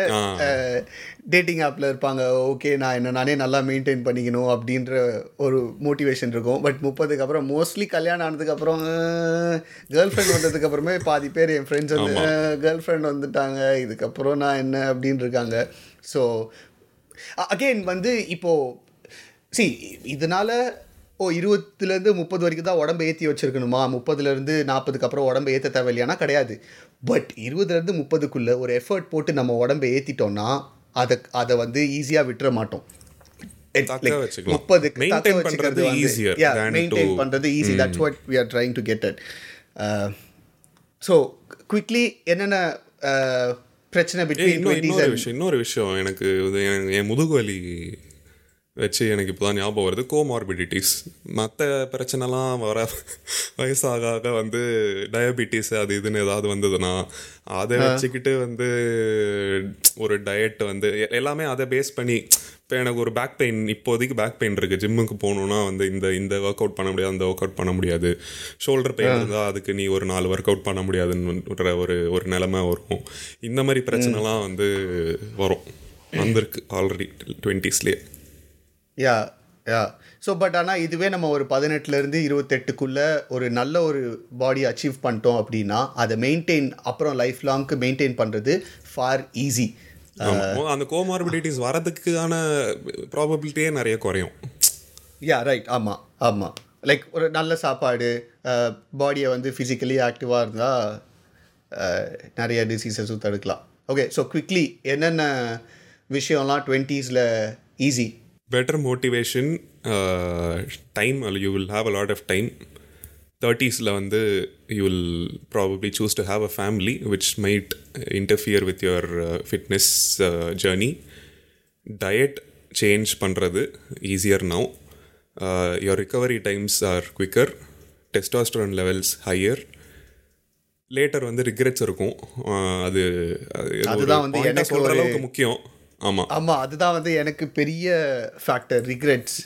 டேட்டிங் ஆப்பில் இருப்பாங்க. ஓகே நான் என்ன நானே நல்லா மெயின்டைன் பண்ணிக்கணும் அப்படின்ற ஒரு மோட்டிவேஷன் இருக்கும். பட் முப்பதுக்கு அப்புறம் மோஸ்ட்லி கல்யாணம் ஆனதுக்கப்புறம் கேர்ள் ஃப்ரெண்ட் வந்ததுக்கப்புறமே பாதி பேர் என் ஃப்ரெண்ட்ஸ் வந்து கேர்ள் ஃப்ரெண்ட் வந்துட்டாங்க. இதுக்கப்புறம் நான் என்ன அப்படின்னு இருக்காங்க. ஸோ அகெயின் வந்து இப்போது சி இதனால ஓ இருபத்துலேருந்து முப்பது வரைக்கும் தான் உடம்பு ஏற்றி வச்சிருக்கணுமா? முப்பதுலேருந்து நாற்பதுக்கு அப்புறம் உடம்பு ஏற்ற தேவையில்லையானா கிடையாது. பட் இருபதுலேருந்து முப்பதுக்குள்ளே ஒரு எஃபர்ட் போட்டு நம்ம உடம்பை ஏற்றிட்டோம்னா அதை அதை வந்து ஈஸியாக விட்டுற மாட்டோம். Than மெயின்டைன் பண்ணுறது easy that's what we are trying to get it so quickly என்னென்ன uh, பிரச்சனை பிட்வீன் இன்னொரு விஷயம் இன்னொரு விஷயம் எனக்கு என் என் முதுகு வலி வச்சு எனக்கு இப்போ தான் ஞாபகம் வருது. கோமார்பிடிட்டிஸ் மற்ற பிரச்சனைலாம் வர வயசாக ஆக வந்து டயபிட்டிஸ் அது இதுன்னு ஏதாவது வந்ததுன்னா அதை வச்சுக்கிட்டு வந்து ஒரு டயட் வந்து எல்லாமே அதை பேஸ் பண்ணி இப்போ எனக்கு ஒரு பேக் பெயின் இப்போதைக்கு பேக் பெயின் இருக்குது ஜிம்முக்கு போகணுன்னா வந்து இந்த இந்த ஒர்க் அவுட் பண்ண முடியாது அந்த ஒர்க் அவுட் பண்ண முடியாது. ஷோல்டர் பெயின் இருந்தால் அதுக்கு நீ ஒரு நாலு ஒர்க் அவுட் பண்ண முடியாதுன்னு ஒரு ஒரு நிலைமை வரும். இந்த மாதிரி பிரச்சனைலாம் வந்து வரும். வந்திருக்கு ஆல்ரெடி டுவெண்ட்டீஸ்லேயே யா யா ஸோ பட் ஆனால் இதுவே நம்ம ஒரு பதினெட்டுலேருந்து இருபத்தெட்டுக்குள்ளே ஒரு நல்ல ஒரு பாடி அச்சீவ் பண்ணிட்டோம் அப்படின்னா அதை மெயின்டைன் அப்புறம் லைஃப் லாங்க்கு மெயின்டைன் பண்ணுறது ஃபார் ஈஸி. அந்த கோமார்பிடிட்டிஸ் வரதுக்கான ப்ராபபிலிட்டியே நிறைய குறையும். யா ரைட் ஆமாம் ஆமாம் லைக் ஒரு நல்ல சாப்பாடு பாடியை வந்து ஃபிசிக்கலி ஆக்டிவாக இருந்தால் நிறைய டிசீசஸும் தடுக்கலாம். ஓகே ஸோ குவிக்லி என்னென்ன விஷயம்லாம் டுவெண்ட்டீஸில் easy better motivation uh, time you will have a lot of time 30ஸ்ல வந்து probably choose to have a family which might interfere with your uh, fitness uh, journey diet change பண்ணுறது easier now uh, your recovery times are quicker testosterone levels higher later வந்து regrets இருக்கும் uh, அது அதுதான் வந்து ஒரு- அளவுக்கு முக்கியம் ஆமாம் ஆமாம் அதுதான் வந்து எனக்கு பெரிய ஃபேக்டர் ரிக்ரெட்ஸ்.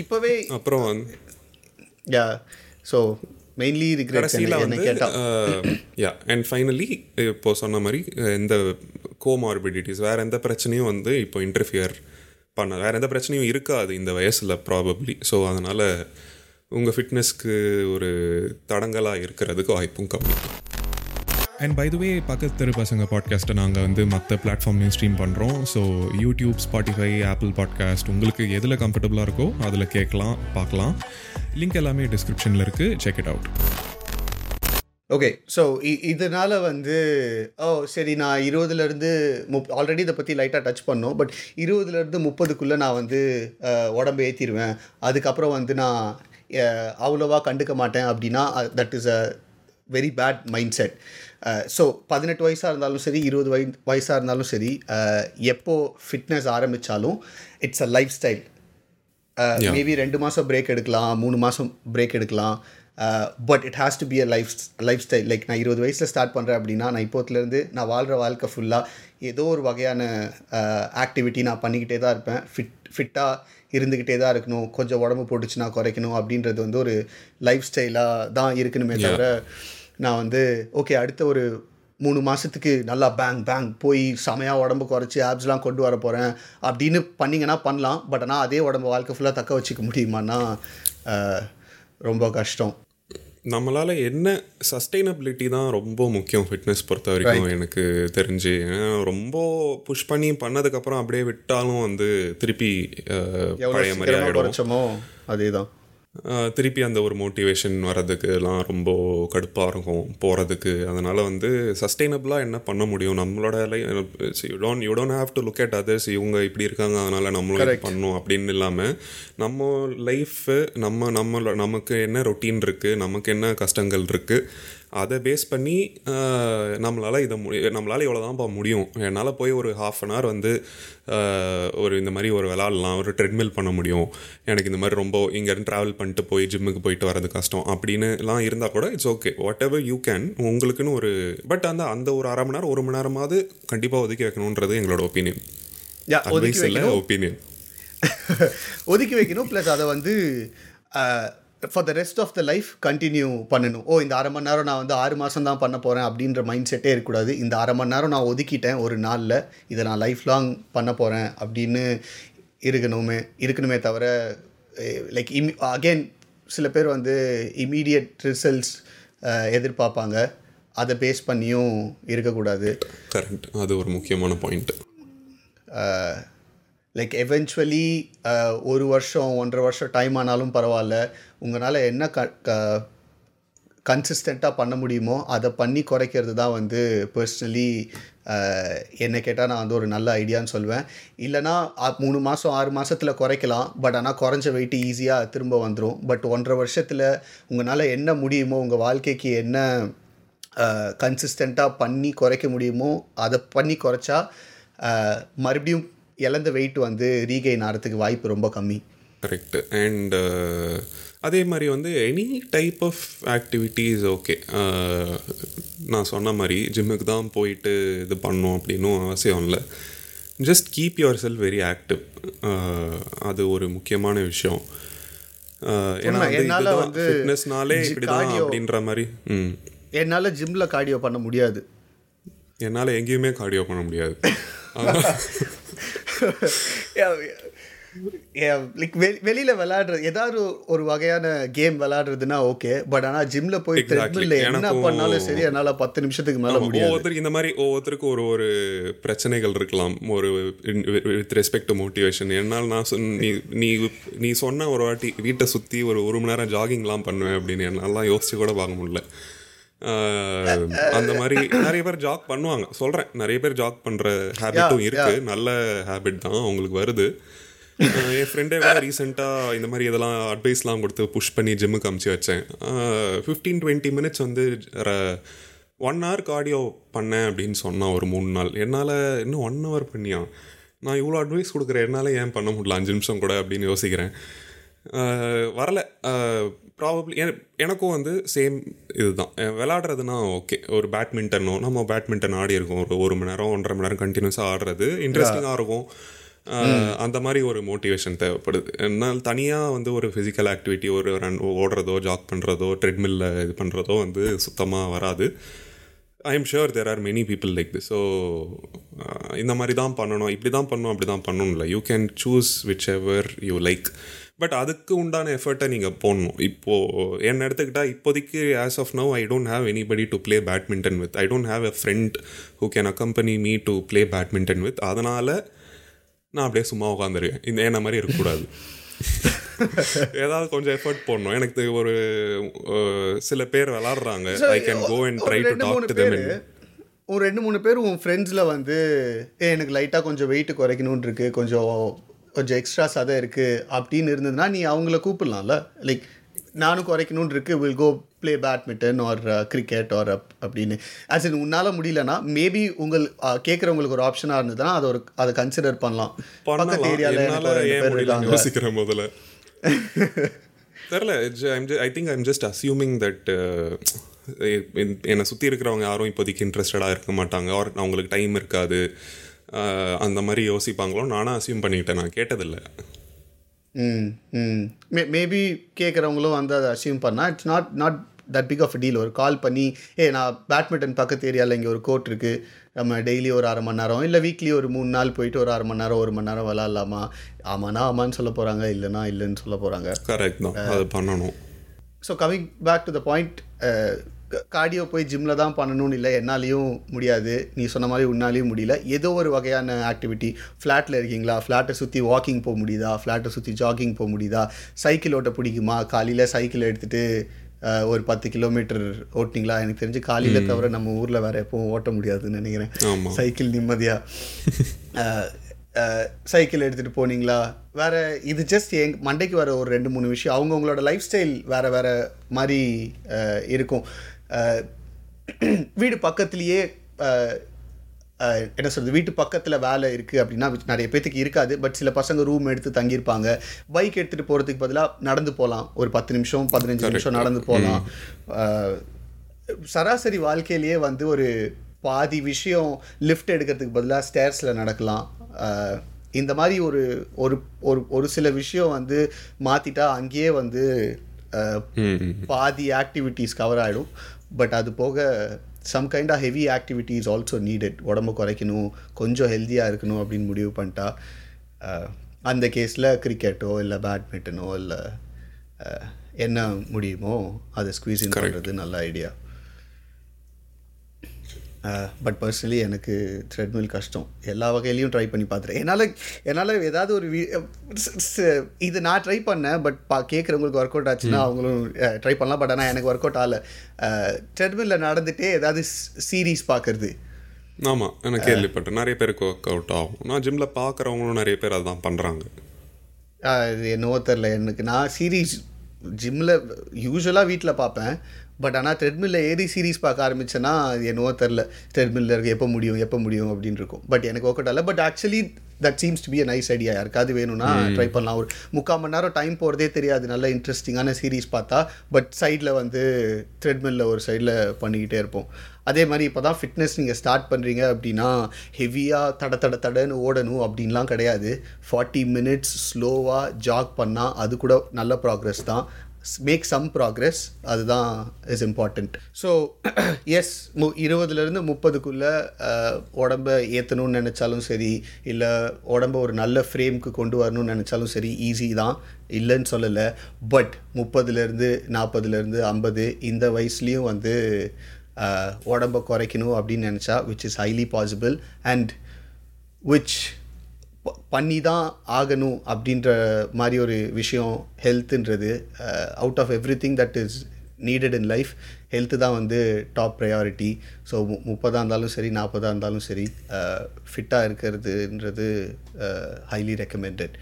இப்போவே அப்புறம் யா ஸோ மெயின்லி ரிக்ரெட்ஸ் வந்து கேட்டால் யா அண்ட் ஃபைனலி இப்போ சொன்ன மாதிரி எந்த கோமார்பிடிட்டிஸ் வேறு எந்த பிரச்சனையும் வந்து இப்போ இன்டர்ஃபியர் பண்ண வேறு எந்த பிரச்சனையும் இருக்காது இந்த வயசில் ப்ராபப்ளி ஸோ அதனால் உங்கள் ஃபிட்னஸ்க்கு ஒரு தடங்கலாக இருக்கிறதுக்கு வாய்ப்பும் கம்மி. அண்ட் பை த வே பக்கத்து தெரு பசங்க பாட்காஸ்ட்டை நாங்கள் வந்து மற்ற பிளாட்ஃபார்ம்லையும் ஸ்ட்ரீம் பண்ணுறோம் so YouTube Spotify Apple podcast உங்களுக்கு எதில் கம்ஃபர்டபுளாக இருக்கோ அதில் கேட்கலாம் பார்க்கலாம். லிங்க் எல்லாமே டிஸ்கிரிப்ஷனில் இருக்குது check it out okay so இதனால் வந்து ஓ சரி நான் இருபதுலேருந்து முப் ஆல்ரெடி இதை பற்றி லைட்டாக டச் பண்ணோம். பட் இருபதுலேருந்து முப்பதுக்குள்ளே நான் வந்து உடம்பு ஏற்றிடுவேன் அதுக்கப்புறம் வந்து நான் அவ்வளோவா கண்டுக்க மாட்டேன் அப்படின்னா that is a very bad mindset so பதினெட்டு வயசாக இருந்தாலும் சரி இருபது வய வயசாக இருந்தாலும் சரி அஹ், எப்போ ஃபிட்னஸ் ஆரம்பித்தாலும் it's a lifestyle maybe ரெண்டு மாதம் பிரேக் எடுக்கலாம் மூணு மாதம் பிரேக் எடுக்கலாம். But it has to be a life lifestyle like நான் இருபது வயசில் ஸ்டார்ட் பண்ணுறேன் அப்படின்னா நான் இப்போத்துலேருந்து நான் வாழ்கிற வாழ்க்கை ஃபுல்லாக ஏதோ ஒரு வகையான ஆக்டிவிட்டி நான் பண்ணிக்கிட்டே தான் இருப்பேன். ஃபிட் ஃபிட்டாக இருந்துக்கிட்டே தான் இருக்கணும். கொஞ்சம் உடம்பு போட்டுச்சு நான் குறைக்கணும் அப்படின்றது வந்து ஒரு லைஃப் ஸ்டைலாக தான் இருக்கணுமே தவிர நான் வந்து ஓகே அடுத்த ஒரு மூணு மாதத்துக்கு நல்லா பேங் பேங் போய் செமையாக உடம்பு குறைச்சி ஆப்ஸ்லாம் கொண்டு வர போகிறேன் அப்படின்னு பண்ணிங்கன்னா பண்ணலாம். பட் ஆனால் அதே உடம்பு வாழ்க்கை ஃபுல்லாக தக்க வச்சுக்க முடியுமான்னா ரொம்ப கஷ்டம். நம்மளால் என்ன சஸ்டைனபிலிட்டி தான் ரொம்ப முக்கியம் ஃபிட்னஸ் பொறுத்த வரைக்கும் எனக்கு தெரிஞ்சு. ஏன்னா ரொம்ப புஷ் பண்ணி பண்ணதுக்கப்புறம் அப்படியே விட்டாலும் வந்து திருப்பி பழைய மாதிரி ஆகிடும் அதே தான் திருப்பி அந்த ஒரு மோட்டிவேஷன் வர்றதுக்குலாம் ரொம்ப கடுப்பாக இருக்கும் போகிறதுக்கு அதனால் வந்து சஸ்டைனபிளாக என்ன பண்ண முடியும்? நம்மளோட you don't you don't have to look at others இவங்க இப்படி இருக்காங்க அதனால் நம்மளும் இது பண்ணணும் அப்படின்னு இல்லாமல் நம்ம லைஃபு நம்ம நம்ம நமக்கு என்ன ரொட்டீன் இருக்குது நமக்கு என்ன கஷ்டங்கள் இருக்குது அதை பேஸ் பண்ணி நம்மளால இதை முடி நம்மளால இவ்வளோ தான்ப்பா முடியும். என்னால் போய் ஒரு ஹாஃப் அன் ஹவர் வந்து ஒரு இந்த மாதிரி ஒரு விளாட்லாம் ஒரு ட்ரெட்மில் பண்ண முடியும். எனக்கு இந்த மாதிரி ரொம்ப இங்கேருந்து ட்ராவல் பண்ணிட்டு போய் ஜிம்முக்கு போயிட்டு வரது கஷ்டம். அப்படின்னுலாம் இருந்தால் கூட it's okay whatever you can உங்களுக்குன்னு ஒரு பட் அந்த அந்த ஒரு அரை மணி நேரம் ஒரு மணி நேரமாவது கண்டிப்பாக ஒதுக்கி வைக்கணுன்றது எங்களோட ஒப்பீனியன் யா ஒதுக்கி வைக்கணும்? ஒப்பீனியன் ஒதுக்கி வைக்கணும் ப்ளஸ் அதை வந்து for the rest of the life continue பண்ணணும். ஓ இந்த அரை மணி நேரம் நான் வந்து ஆறு மாதம் தான் பண்ண போகிறேன் அப்படின்ற மைண்ட் செட்டே இருக்கக்கூடாது. இந்த அரை மணி நேரம் நான் ஒதுக்கிட்டேன் ஒரு நாளில் இதை நான் லைஃப் லாங் பண்ண போகிறேன் அப்படின்னு இருக்கணுமே இருக்கணுமே தவிர லைக் இம் அகெயின் சில பேர் வந்து இமீடியட் ரிசல்ட்ஸ் எதிர்பார்ப்பாங்க. அதை பேஸ் பண்ணியும் இருக்கக்கூடாது. கரெக்ட் அது ஒரு முக்கியமான பாயிண்ட் லைக் எவென்ச்சுவலி uh, ஒரு வருஷம் ஒன்றரை வருஷம் டைம் ஆனாலும் பரவாயில்ல. உங்களால் என்ன க கன்சிஸ்டண்ட்டாக பண்ண முடியுமோ அதை பண்ணி குறைக்கிறது தான் வந்து பர்சனலி uh, என்னை கேட்டால் நான் வந்து ஒரு நல்ல ஐடியான்னு சொல்வேன். இல்லைனா மூணு மாதம் ஆறு மாதத்தில் குறைக்கலாம். பட் ஆனால் குறைஞ்ச வெயிட் ஈஸியாக திரும்ப வந்துடும் பட் ஒன்றரை வருஷத்தில் உங்களால் என்ன முடியுமோ உங்கள் வாழ்க்கைக்கு என்ன uh, கன்சிஸ்டண்ட்டாக பண்ணி குறைக்க முடியுமோ அதை பண்ணி குறைச்சா மறுபடியும் இழந்த வெயிட் வந்து ரீகெயின் ஆகிறதுக்கு வாய்ப்பு ரொம்ப கம்மி. கரெக்ட் அண்ட் அதே மாதிரி வந்து any type of activities okay நான் சொன்ன மாதிரி ஜிம்முக்கு தான் போயிட்டு இது பண்ணணும் அப்படின்னும் அவசியம் இல்லை. Just keep your cell very active அது ஒரு முக்கியமான விஷயம். Uh, ஏன்னா என்னால வந்து ஃபிட்னஸ்னாலே cardio- அப்படின்ற மாதிரி. ம். என்னால் ஜிம்மில் கார்டியோ பண்ண முடியாது. என்னால் எங்கேயுமே கார்டியோ பண்ண முடியாது. லைக் வெளியில் விளையாடுறது ஏதாவது ஒரு வகையான கேம் விளையாடுறதுன்னா ஓகே பட் ஆனால் ஜிம்மில் போய். த்ரெட்மில்ல என்ன பண்ணாலும் சரி என்னால் பத்து நிமிஷத்துக்கு மேலே முடியாது. ஒவ்வொருத்தருக்கு இந்த மாதிரி ஒவ்வொருத்தருக்கு ஒரு ஒரு பிரச்சனைகள் இருக்கலாம். ஒரு வித் ரெஸ்பெக்ட் டு மோட்டிவேஷன் என்னால் நான் சொன்ன நீ நீ நீ சொன்ன ஒரு வாட்டி வீட்டை சுற்றி ஒரு ஒரு மணி நேரம் ஜாகிங்லாம் பண்ணுவேன் அப்படின்னு என்னாலாம் யோசிச்சு கூட பார்க்க முடியல. அந்த மாதிரி நிறைய பேர் ஜாக் பண்ணுவாங்க. சொல்கிறேன் நிறைய பேர் ஜாக் பண்ணுற ஹேபிட்டும் இருக்கு. நல்ல ஹேபிட் தான் அவங்களுக்கு வருது. என் ஃப்ரெண்டே கூட ரீசெண்டாக இந்த மாதிரி இதெல்லாம் அட்வைஸ்லாம் கொடுத்து புஷ் பண்ணி ஜிம்முக்கு அமுச்சு வச்சேன். ஃபிஃப்டீன் டுவெண்ட்டி மினிட்ஸ் வந்து ஒன் ஹவர் கார்டியோ பண்ணேன் அப்படின்னு சொன்னான் ஒரு மூணு நாள். என்னால் இன்னும் ஒன் ஹவர் பண்ணியா நான் இவ்வளோ அட்வைஸ் கொடுக்குறேன். என்னால் ஏன் பண்ண முடியல? அஞ்சு நிமிஷம் கூட அப்படின்னு யோசிக்கிறேன். வரல. ப்ராபப்ளி எனக்கும் வந்து சேம் இதுதான். அஹ் விளையாடுறதுனா ஓகே ஒரு பேட்மிண்டனோ நம்ம பேட்மிண்டன் ஆடி இருக்கோம். ஒரு ஒரு மணி நேரம் ஒன்றரை மணி நேரம் கண்டினியூஸாக ஆடுறது. இன்ட்ரெஸ்டிங்காக இருக்கும். அந்த மாதிரி ஒரு மோட்டிவேஷன் தேவைப்படுது. என்னால் தனியாக வந்து ஒரு ஃபிசிக்கல் ஆக்டிவிட்டி ஒரு ரன் ஓடுறதோ ஜாக் பண்ணுறதோ ட்ரெட்மில்ல இது பண்ணுறதோ வந்து சுத்தமாக வராது. I am sure there are many people like this so இந்த மாதிரி தான் பண்ணணும். இப்படி தான் பண்ணணும் அப்படி தான் பண்ணணும் இல்லை. You can choose whichever you like but அதுக்கு உண்டான எஃபர்ட்டை நீங்கள் போடணும். இப்போது என்ன எடுத்துக்கிட்டால் இப்போதைக்கு as of now I don't have anybody to play badminton with I don't have a friend who can accompany me to play badminton with அதனால் நான் அப்படியே சும்மா உட்காந்துருக்கேன் இந்த என்ன மாதிரி இருக்கக்கூடாது. ஏதாவது கொஞ்சம் எஃபர்ட் போடணும். எனக்கு ஒரு சில பேர் விளாடுறாங்க. I can go and try to talk to them ஒரு ரெண்டு மூணு பேர் உன் ஃப்ரெண்ட்ஸில் வந்து ஏ எனக்கு லைட்டாக கொஞ்சம் வெயிட் குறைக்கணும்னு கொஞ்சம் கொஞ்சம் எக்ஸ்ட்ரா சதை இருக்குது அப்படின்னு இருந்ததுன்னா நீ அவங்கள கூப்பிடலாம்ல? லைக் நானும் குறைக்கணும்னு இருக்கு will go play badminton or cricket or up அப்படின்னு. ஆஸ் இன் உன்னால் முடியலன்னா மேபி உங்கள் கேட்குறவங்களுக்கு ஒரு ஆப்ஷனாக இருந்ததுன்னா அதை ஒரு அதை கன்சிடர் பண்ணலாம். பக்கத்து ஏரியாவில் யோசிக்கிறேன் முதல்ல. தெரில I think I'm just assuming that என்னை சுற்றி இருக்கிறவங்க யாரும் இப்போதைக்கு இன்ட்ரெஸ்டடாக இருக்க மாட்டாங்க. ஆர் அவங்களுக்கு டைம் இருக்காது. uh, அந்த மாதிரி யோசிப்பாங்களோ? நானும் அசியூம் பண்ணிக்கிட்டேன். நான் கேட்டதில்லை. ம் ம். மே மேபி கேட்குறவங்களும் வந்து அதை அசீவ் பண்ணால் it's not not that big of deal ஒரு கால் பண்ணி ஏ நான் பேட்மிண்டன் பக்கத்து ஏரியாவில் இங்கே ஒரு கோர்ட் இருக்குது நம்ம டெய்லி ஒரு அரை மணி நேரம் இல்லை வீக்லி ஒரு மூணு நாள் போயிட்டு ஒரு அரை மணி நேரம் ஒரு மணி நேரம் விளாட்லாமா ஆமாண்ணா ஆமான்னு சொல்ல போகிறாங்க இல்லைன்னா இல்லைன்னு சொல்ல போகிறாங்க கரெக்ட் தான். அது பண்ணணும். So coming back to the point cardio போய் ஜிம்மில் தான் பண்ணணும்னு இல்லை என்னாலையும் முடியாது. நீ சொன்ன மாதிரி உன்னாலையும் முடியல. ஏதோ ஒரு வகையான ஆக்டிவிட்டி ஃப்ளாட்டில் இருக்கீங்களா? ஃப்ளாட்டை சுற்றி வாக்கிங் போக முடியுதா? ஃப்ளாட்டை சுற்றி ஜாகிங் போக முடியுதா? சைக்கிள் ஓட்ட பிடிக்குமா? காலையில் சைக்கிள் எடுத்துகிட்டு ஒரு பத்து கிலோமீட்டர் ஓட்டிங்களா எனக்கு தெரிஞ்சு காலையில் தவிர நம்ம ஊரில் வேறு எப்பவும் ஓட்ட முடியாதுன்னு நினைக்கிறேன். சைக்கிள் நிம்மதியாக சைக்கிள் எடுத்துகிட்டு போனீங்களா? வேற இது ஜஸ்ட் எங் மண்டைக்கு வர ஒரு ரெண்டு மூணு விஷயம். அவங்கவுங்களோட லைஃப் ஸ்டைல் வேற வேற மாதிரி இருக்கும். வீடு பக்கத்துலேயே என்ன சொல்றது வீட்டு பக்கத்தில் வேலை இருக்குது அப்படின்னா நிறைய பேத்துக்கு இருக்காது பட் சில பசங்க ரூம் எடுத்து தங்கியிருப்பாங்க. பைக் எடுத்துகிட்டு போகிறதுக்கு பதிலாக நடந்து போகலாம் ஒரு பத்து நிமிஷம் பதினஞ்சு நிமிஷம் நடந்து போகலாம் சராசரி வாழ்க்கையிலேயே வந்து ஒரு பாதி விஷயம் லிஃப்ட் எடுக்கிறதுக்கு பதிலாக ஸ்டேர்ஸில் நடக்கலாம். இந்த மாதிரி ஒரு ஒரு ஒரு ஒரு சில விஷயம் வந்து மாற்றிட்டா அங்கேயே வந்து பாதி ஆக்டிவிட்டீஸ் கவர் ஆகிடும் பட் அது போக some kind of heavy activities also needed உடம்பு குறைக்கணும் கொஞ்சம் ஹெல்த்தியாக இருக்கணும் அப்படின்னு முடிவு பண்ணிட்டா அந்த கேஸில் கிரிக்கெட்டோ இல்லை பேட்மிண்டனோ இல்லை என்ன முடியுமோ அதை ஸ்குவீஸ் இன் பண்ணுறது நல்ல ஐடியா பட் பர்சனலி எனக்கு த்ரெட்மில் கஷ்டம். எல்லா வகையிலையும் ட்ரை பண்ணி பார்த்துட்டேன். என்னால் என்னால் ஏதாவது ஒரு இது நான் ட்ரை பண்ணேன் பட் பா கேட்குறவங்களுக்கு ஒர்க் அவுட் ஆச்சுன்னா அவங்களும் ட்ரை பண்ணலாம் பட் ஆனால் எனக்கு ஒர்க் அவுட் ஆகல. த்ரெட்மில்லில் நடந்துகிட்டே ஏதாவது சீரீஸ் பார்க்குறது. ஆமாம் எனக்கு கேள்விப்பட்டேன். நிறைய பேருக்கு ஒர்க் அவுட் ஆகும். நான் ஜிம்மில் பார்க்குறவங்களும் நிறைய பேர் அதான் பண்ணுறாங்க இது என்னவோ தெரில எனக்கு. நான் சீரீஸ் ஜிம்மில் யூஸ்வலாக வீட்டில் பார்ப்பேன். பட் ஆனால் த்ரெட்மில்ல ஏறி சீரீஸ் பார்க்க ஆரம்பிச்சேன்னா அது என்னவோ தெரில த்ரெட்மில்ல இருக்கு எப்போ முடியும் எப்போ முடியும் அப்படின்னு இருக்கும். பட் எனக்கு ஒர்க் அவுட் ஆகல. But actually that seems to be a nice idea யாருக்காவது வேணும்னா ட்ரை பண்ணலாம். ஒரு முக்கால் மணி நேரம் டைம் போகிறதே தெரியாது. நல்ல இன்ட்ரெஸ்டிங்கான சீரீஸ் பார்த்தா பட் சைடில் வந்து த்ரெட்மில்ல ஒரு சைடில் பண்ணிக்கிட்டே இருப்போம். அதே மாதிரி இப்போ தான் ஃபிட்னஸ் நீங்கள் ஸ்டார்ட் பண்ணுறீங்க அப்படின்னா ஹெவியாக தட தட தடன்னு ஓடணும் அப்படின்லாம் கிடையாது. ஃபார்ட்டி மினிட்ஸ் ஸ்லோவாக ஜாக் பண்ணால் அது கூட நல்ல ப்ராக்ரஸ் தான். மேக் சம் ப்ராக்ரஸ் அதுதான் இஸ் இம்பார்ட்டண்ட் ஸோ எஸ் மு இருபதுலேருந்து முப்பதுக்குள்ளே உடம்ப ஏற்றணும்னு நினச்சாலும் சரி இல்லை உடம்ப ஒரு நல்ல ஃப்ரேம்க்கு கொண்டு வரணும்னு நினச்சாலும் சரி ஈஸி தான். இல்லைன்னு சொல்லலை. பட் முப்பதுலேருந்து நாற்பதுலேருந்து ஐம்பது இந்த வயசுலேயும் வந்து உடம்ப குறைக்கணும் அப்படின்னு நினச்சா which is highly possible and which பண்ணி தான் ஆகணும் அப்படின்ற மாதிரி ஒரு விஷயம் ஹெல்த்துன்றது. Out of everything that is needed in life health தான் வந்து டாப் ப்ரையாரிட்டி ஸோ முப்பதாக இருந்தாலும் சரி நாற்பதாக இருந்தாலும் சரி ஃபிட்டாக இருக்கிறதுன்றது ஹைலி ரெக்கமெண்டட்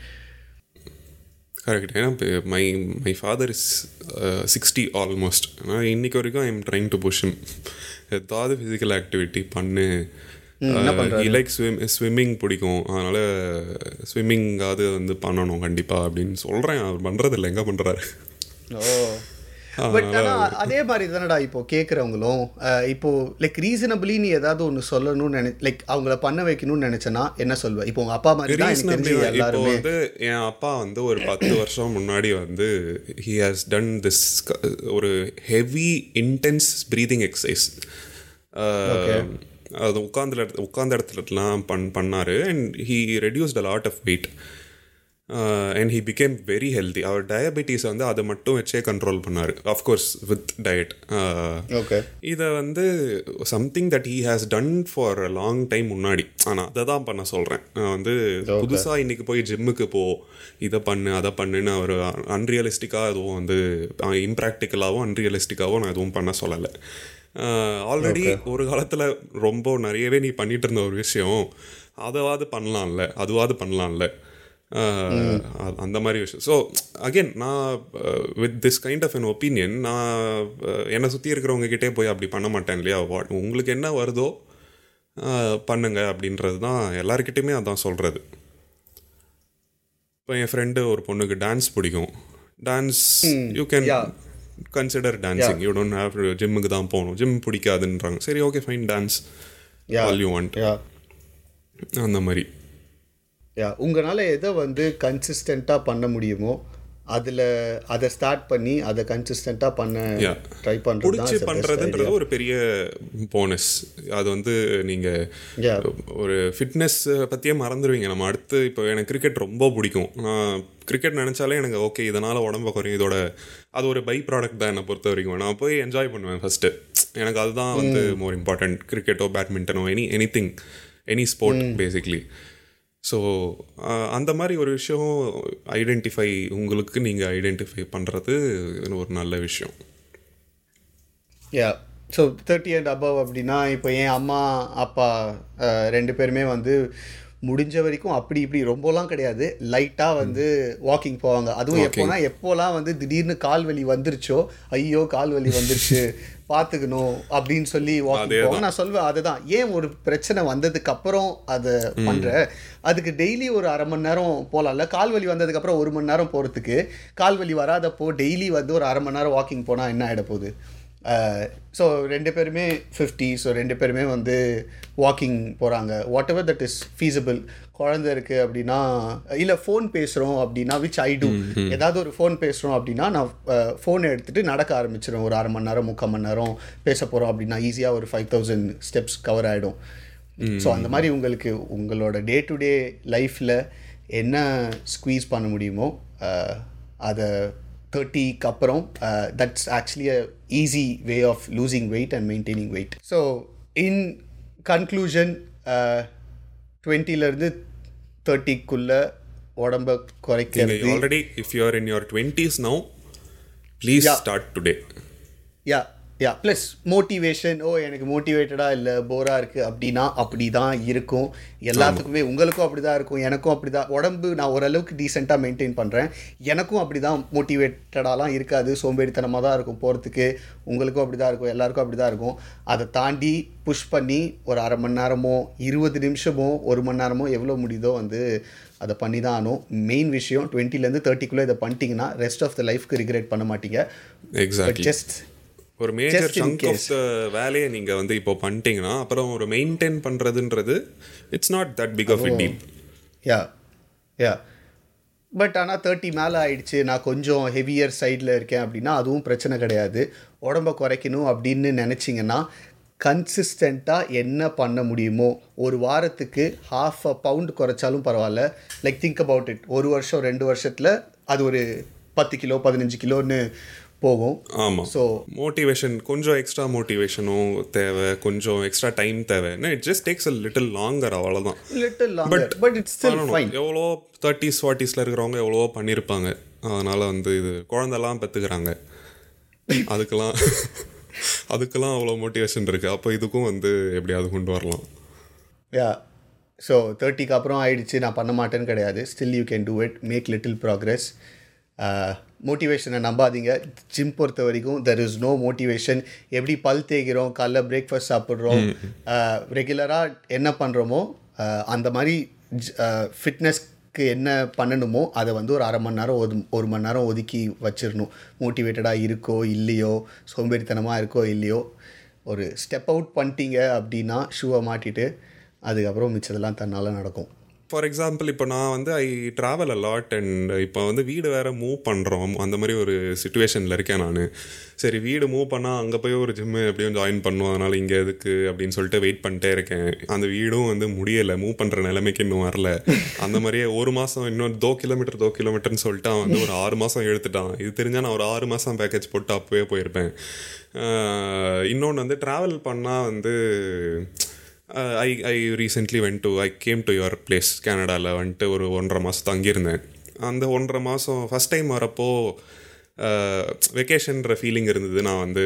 கரெக்ட் ஏன்னா my my father is sixty almost ஆனால் இன்றைக்கி வரைக்கும் I am trying to push ஏதாவது ஃபிசிக்கல் ஆக்டிவிட்டி பண்ணு லைக் ஸ்விம் ஸ்விம்மிங் பிடிக்கும். அதனால் ஸ்விம்மிங்காவது வந்து பண்ணணும் கண்டிப்பாக அப்படின்னு சொல்கிறேன் அவர் பண்ணுறதில்ல எங்கே பண்ணுறாரு ஓ. பட் ஆனால் அதே மாதிரி தானடா இப்போ கேட்குறவங்களும் இப்போ லைக் ரீசனபிளி நீ ஏதாவது ஒன்று சொல்லணும்னு நினை லைக் அவங்கள பண்ண வைக்கணும்னு நினைச்சேன்னா என்ன சொல்வ இப்போ உங்க அப்பா மாதிரி இப்போ எல்லாருமே. வந்து என் அப்பா வந்து ஒரு பத்து வருஷம் முன்னாடி வந்து ஹி ஹாஸ் டன் திஸ் ஒரு ஹெவி இன்டென்ஸ் ப்ரீதிங் எக்ஸசைஸ் அது உட்கார்ந்த இடத்து உட்கார்ந்த இடத்துலலாம் பண் பண்ணார். And he reduced a lot of weight and he became very healthy our diabetes வந்து அதை மட்டும் வச்சே கண்ட்ரோல் பண்ணார். ஆஃப்கோர்ஸ் வித் டயட் ஓகே இதை வந்து something that he has done for a long time முன்னாடி. ஆனால் அதை தான் பண்ண சொல்கிறேன் நான் வந்து புதுசாக இன்னைக்கு போய் ஜிம்முக்கு போ இதை பண்ணு அதை பண்ணுன்னு அவர் அன்ரியலிஸ்டிக்காக எதுவும் வந்து இம்ப்ராக்டிக்கலாகவும் அன்ரியலிஸ்டிக்காகவும் நான் எதுவும் பண்ண சொல்லலை. ஆல்ரெடி ஒரு காலத்தில் ரொம்ப நிறையவே நீ பண்ணிட்டு இருந்த ஒரு விஷயம். அதாவது பண்ணலாம்ல அதுவாது பண்ணலாம்ல. அந்த மாதிரி விஷயம். ஸோ அகெயின் நான் with this kind of an opinion நான் என்னை சுற்றி இருக்கிறவங்க கிட்டே போய் அப்படி பண்ண மாட்டேன் இல்லையா? உங்களுக்கு என்ன வருதோ பண்ணுங்க அப்படின்றது தான் எல்லாருக்கிட்டையுமே அதான் சொல்கிறது இப்போ என் ஃப்ரெண்டு ஒரு பொண்ணுக்கு டான்ஸ் பிடிக்கும். Dance you can. Consider dancing you don't have ஜிம்முக்கு தான் போகணும். ஜிம் பிடிக்காதுன்றாங்க. சரி okay fine dance. All you want yeah அந்த மாதிரி. யா உங்களால் எதை வந்து கன்சிஸ்டண்ட்டாக பண்ண முடியுமோ அதில் அதை ஸ்டார்ட் பண்ணி அதை கன்சிஸ்டண்ட்டாக பண்ண. ட்ரை பண்ணுறது பண்ணுறதுன்றது ஒரு பெரிய போனஸ் அது வந்து நீங்கள். ஒரு ஃபிட்னஸ் பற்றியே மறந்துடுவீங்க நம்ம அடுத்து இப்போ எனக்கு கிரிக்கெட் ரொம்ப பிடிக்கும். நான் கிரிக்கெட் நினச்சாலே எனக்கு ஓகே இதனால் உடம்ப குறையும். இதோட அது ஒரு பை ப்ராடக்ட் தான் என்னை பொறுத்த வரைக்கும். நான் போய் என்ஜாய் பண்ணுவேன் ஃபஸ்ட்டு எனக்கு அதுதான் வந்து மோர் இம்பார்ட்டன்ட் கிரிக்கெட்டோ பேட்மிண்டனோ any anything any sport basically so அந்த மாதிரி ஒரு விஷயம் ஐடென்டிஃபை உங்களுக்கு நீங்கள் ஐடென்டிஃபை பண்ணுறது ஒரு நல்ல விஷயம். Yeah so thirty and above அப்படின்னா இப்போ என் அம்மா அப்பா ரெண்டு பேருமே வந்து முடிஞ்ச வரைக்கும் அப்படி இப்படி ரொம்பலாம் கிடையாது. லைட்டாக வந்து வாக்கிங் போவாங்க. அதுவும் எப்போனா எப்போலாம் வந்து திடீர்னு கால் வலி வந்துருச்சோ ஐயோ கால் வலி வந்துருச்சு பார்த்துக்கணும் அப்படின்னு சொல்லி வாக்கிங் போவாங்க. நான் சொல்வேன் அதுதான். ஏன் ஒரு பிரச்சனை வந்ததுக்கு அப்புறம் அதை பண்ற? அதுக்கு டெய்லி ஒரு அரை மணி நேரம் போகலாம்ல கால் வலி வந்ததுக்கு அப்புறம் ஒரு மணி நேரம் போகிறதுக்கு கால் வலி வராதப்போ டெய்லி வந்து ஒரு அரை மணி நேரம் வாக்கிங் போனால் என்ன ஆகிட போகுது ஸோ ரெண்டு பேருமே ஃபிஃப்டி ஸோ ரெண்டு பேருமே வந்து வாக்கிங் போகிறாங்க whatever that is feasible குழந்தை இருக்குது அப்படின்னா இல்லை ஃபோன் பேசுகிறோம் அப்படின்னா விச் ஐ டூ ஏதாவது ஒரு ஃபோன் பேசுகிறோம் அப்படின்னா நான் ஃபோன் எடுத்துகிட்டு நடக்க ஆரம்பிச்சிடும் ஒரு அரை மணி நேரம் முக்கால் மணி நேரம் பேச போகிறோம் அப்படின்னா ஈஸியாக ஒரு ஃபைவ் தௌசண்ட் ஸ்டெப்ஸ் கவர் ஆகிடும் ஸோ அந்த மாதிரி உங்களுக்கு உங்களோட டே டு டே லைஃப்பில் என்ன ஸ்குவீஸ் பண்ண முடியுமோ அஹ், அதை தேர்ட்டிக்கு அப்புறம் that's actually a easy way of losing weight and maintaining weight so in conclusion டுவெண்ட்டிலேருந்து தேர்ட்டிக்குள்ளே உடம்ப குறைக்கிறது. Already if you are in your twenties now please start today yeah yeah plus motivation ஓ எனக்கு மோட்டிவேட்டடாக இல்லை போராக இருக்குது அப்படின்னா அப்படி தான் இருக்கும். எல்லாத்துக்குமே உங்களுக்கும் அப்படி தான் இருக்கும் எனக்கும் அப்படி தான் உடம்பு நான் ஓரளவுக்கு டீசெண்டாக மெயின்டைன் பண்ணுறேன் எனக்கும் அப்படி தான் மோட்டிவேட்டடாலாம் இருக்காது. சோம்பேறித்தனமாக தான் இருக்கும் போகிறதுக்கு உங்களுக்கும் அப்படி தான் இருக்கும் எல்லாருக்கும் அப்படி தான் இருக்கும். அதை தாண்டி புஷ் பண்ணி ஒரு அரை மணி நேரமோ இருபது நிமிஷமோ ஒரு மணி நேரமோ எவ்வளோ முடியுதோ வந்து அதை பண்ணி தான் ஆகணும். மெயின் விஷயம் டுவெண்ட்டிலேருந்து தேர்ட்டிக்குள்ளே இதை பண்ணிட்டீங்கன்னா ரெஸ்ட் ஆஃப் த லைஃப்க்கு ரிக்ரெட் பண்ண மாட்டீங்க. எக்ஸாக்ட்லி ஜஸ்ட் ஒரு மேஜர் சங்க் ஆஃப் த வேலையை நீங்கள் வந்து இப்போ பண்ணிட்டீங்கன்னா அப்புறம் ஒரு மெயின்டைன் பண்ணுறதுன்றது it's not that big of deal yeah yeah but ஆனால் தேர்ட்டி மேலே ஆயிடுச்சு. நான் கொஞ்சம் ஹெவியர் சைடில் இருக்கேன் அப்படின்னா அதுவும் பிரச்சனை கிடையாது. உடம்ப குறைக்கணும் அப்படின்னு நினச்சிங்கன்னா கன்சிஸ்டண்ட்டாக என்ன பண்ண முடியுமோ ஒரு வாரத்துக்கு ஹாஃப் அ பவுண்ட் குறைச்சாலும் பரவாயில்ல. லைக் திங்க் அபவுட் இட் ஒரு வருஷம் ரெண்டு வருஷத்தில் அது ஒரு பத்து கிலோ பதினஞ்சு கிலோன்னு போகும். ஆமாம் ஸோ மோட்டிவேஷன் கொஞ்சம் எக்ஸ்ட்ரா மோட்டிவேஷனும் தேவை கொஞ்சம் எக்ஸ்ட்ரா டைம் தேவை. It just takes a little longer அவ்வளோதான் little longer but it's still fine எவ்வளோ தேர்ட்டிஸ் ஃபார்ட்டிஸில் இருக்கிறவங்க எவ்வளோ பண்ணியிருப்பாங்க அதனால் வந்து இது குழந்தெல்லாம் பெற்றுக்கிறாங்க அதுக்கெல்லாம் அதுக்கெல்லாம் அவ்வளோ மோட்டிவேஷன் இருக்குது அப்போ இதுக்கும் வந்து எப்படியாவது கொண்டு வரலாம். யா ஸோ தேர்ட்டிக்கு அப்புறம் ஆயிடுச்சு. நான் பண்ண மாட்டேன்னு கிடையாது. Still you can do it make little progress மோட்டிவேஷனை நம்பாதீங்க. ஜிம் பொறுத்த வரைக்கும் தெர் இஸ் நோ மோட்டிவேஷன் எப்படி பல் தேய்க்கிறோம் காலைல பிரேக்ஃபாஸ்ட் சாப்பிட்றோம் ரெகுலராக என்ன பண்ணுறோமோ அந்த மாதிரி ஃபிட்னஸ்க்கு என்ன பண்ணணுமோ அதை வந்து ஒரு அரை மணி நேரம் ஒது ஒரு மணி நேரம் ஒதுக்கி வச்சிடணும். மோட்டிவேட்டடாக இருக்கோ இல்லையோ சோம்பேறித்தனமாக இருக்கோ இல்லையோ ஒரு ஸ்டெப் அவுட் பண்ணிட்டீங்க அப்படின்னா ஷூவை மாட்டிட்டு அதுக்கப்புறம் மிச்சதெல்லாம் தன்னால் நடக்கும். ஃபார் எக்ஸாம்பிள் இப்போ நான் வந்து ஐ ட்ராவல் அலாட் அண்ட் இப்போ வந்து வீடு வேறு மூவ் பண்ணுறோம் அந்த மாதிரி ஒரு சுச்சுவேஷனில் இருக்கேன் நான். சரி வீடு மூவ் பண்ணால் அங்கே போய் ஒரு ஜிம்மு எப்படியும் ஜாயின் பண்ணுவோம். அதனால் இங்கே எதுக்கு? அப்படின்னு சொல்லிட்டு வெயிட் பண்ணிட்டே இருக்கேன். அந்த வீடும் வந்து முடியலை. மூவ் பண்ணுற நிலைமைக்கு இன்னும் வரல. அந்த மாதிரியே ஒரு மாதம் இன்னும் தோ கிலோமீட்டர் தோ கிலோமீட்டர்னு சொல்லிட்டு அவன் வந்து ஒரு ஆறு மாதம் எடுத்துட்டான் இது தெரிஞ்சால் நான் ஒரு ஆறு மாதம் பேக்கேஜ் போட்டு அப்போவே போயிருப்பேன். இன்னொன்று வந்து ட்ராவல் பண்ணால் வந்து I I recently went to I came to your place கேனடாவில் வந்துட்டு ஒரு ஒன்றரை மாதம் தங்கியிருந்தேன். அந்த ஒன்றரை மாதம் ஃபஸ்ட் டைம் வரப்போ uh, வெக்கேஷன்ற ஃபீலிங் இருந்தது. நான் வந்து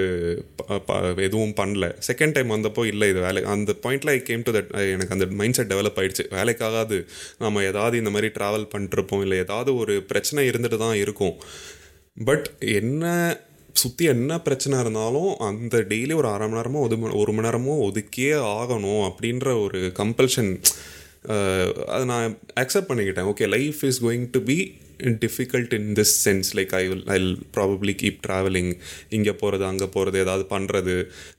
ப- ப- எதுவும் பண்ணல. செகண்ட் டைம் வந்தப்போ இல்லை இது வேலை அந்த பாயிண்டில் ஐ கேம் டு தட் எனக்கு அந்த மைண்ட் செட் டெவலப் ஆகிடுச்சு வேலைக்காகாது. நம்ம ஏதாவது இந்த மாதிரி ட்ராவல் பண்ணிட்டுருப்போம் இல்லை ஏதாவது ஒரு பிரச்சனை இருந்துட்டு தான் இருக்கும். பட் என்ன சுற்றி என்ன பிரச்சனை இருந்தாலும் அந்த டெய்லி ஒரு அரை மணி நேரமோ ஒரு ஒரு மணி நேரமோ ஒதுக்கியே ஆகணும் அப்படின்ற ஒரு கம்பல்ஷன் அதை நான் அக்செப்ட் பண்ணிக்கிட்டேன். Okay life is going to be difficult in this sense like I will I probably keep travelling இங்கே போகிறது அங்கே போகிறது ஏதாவது பண்ணுறது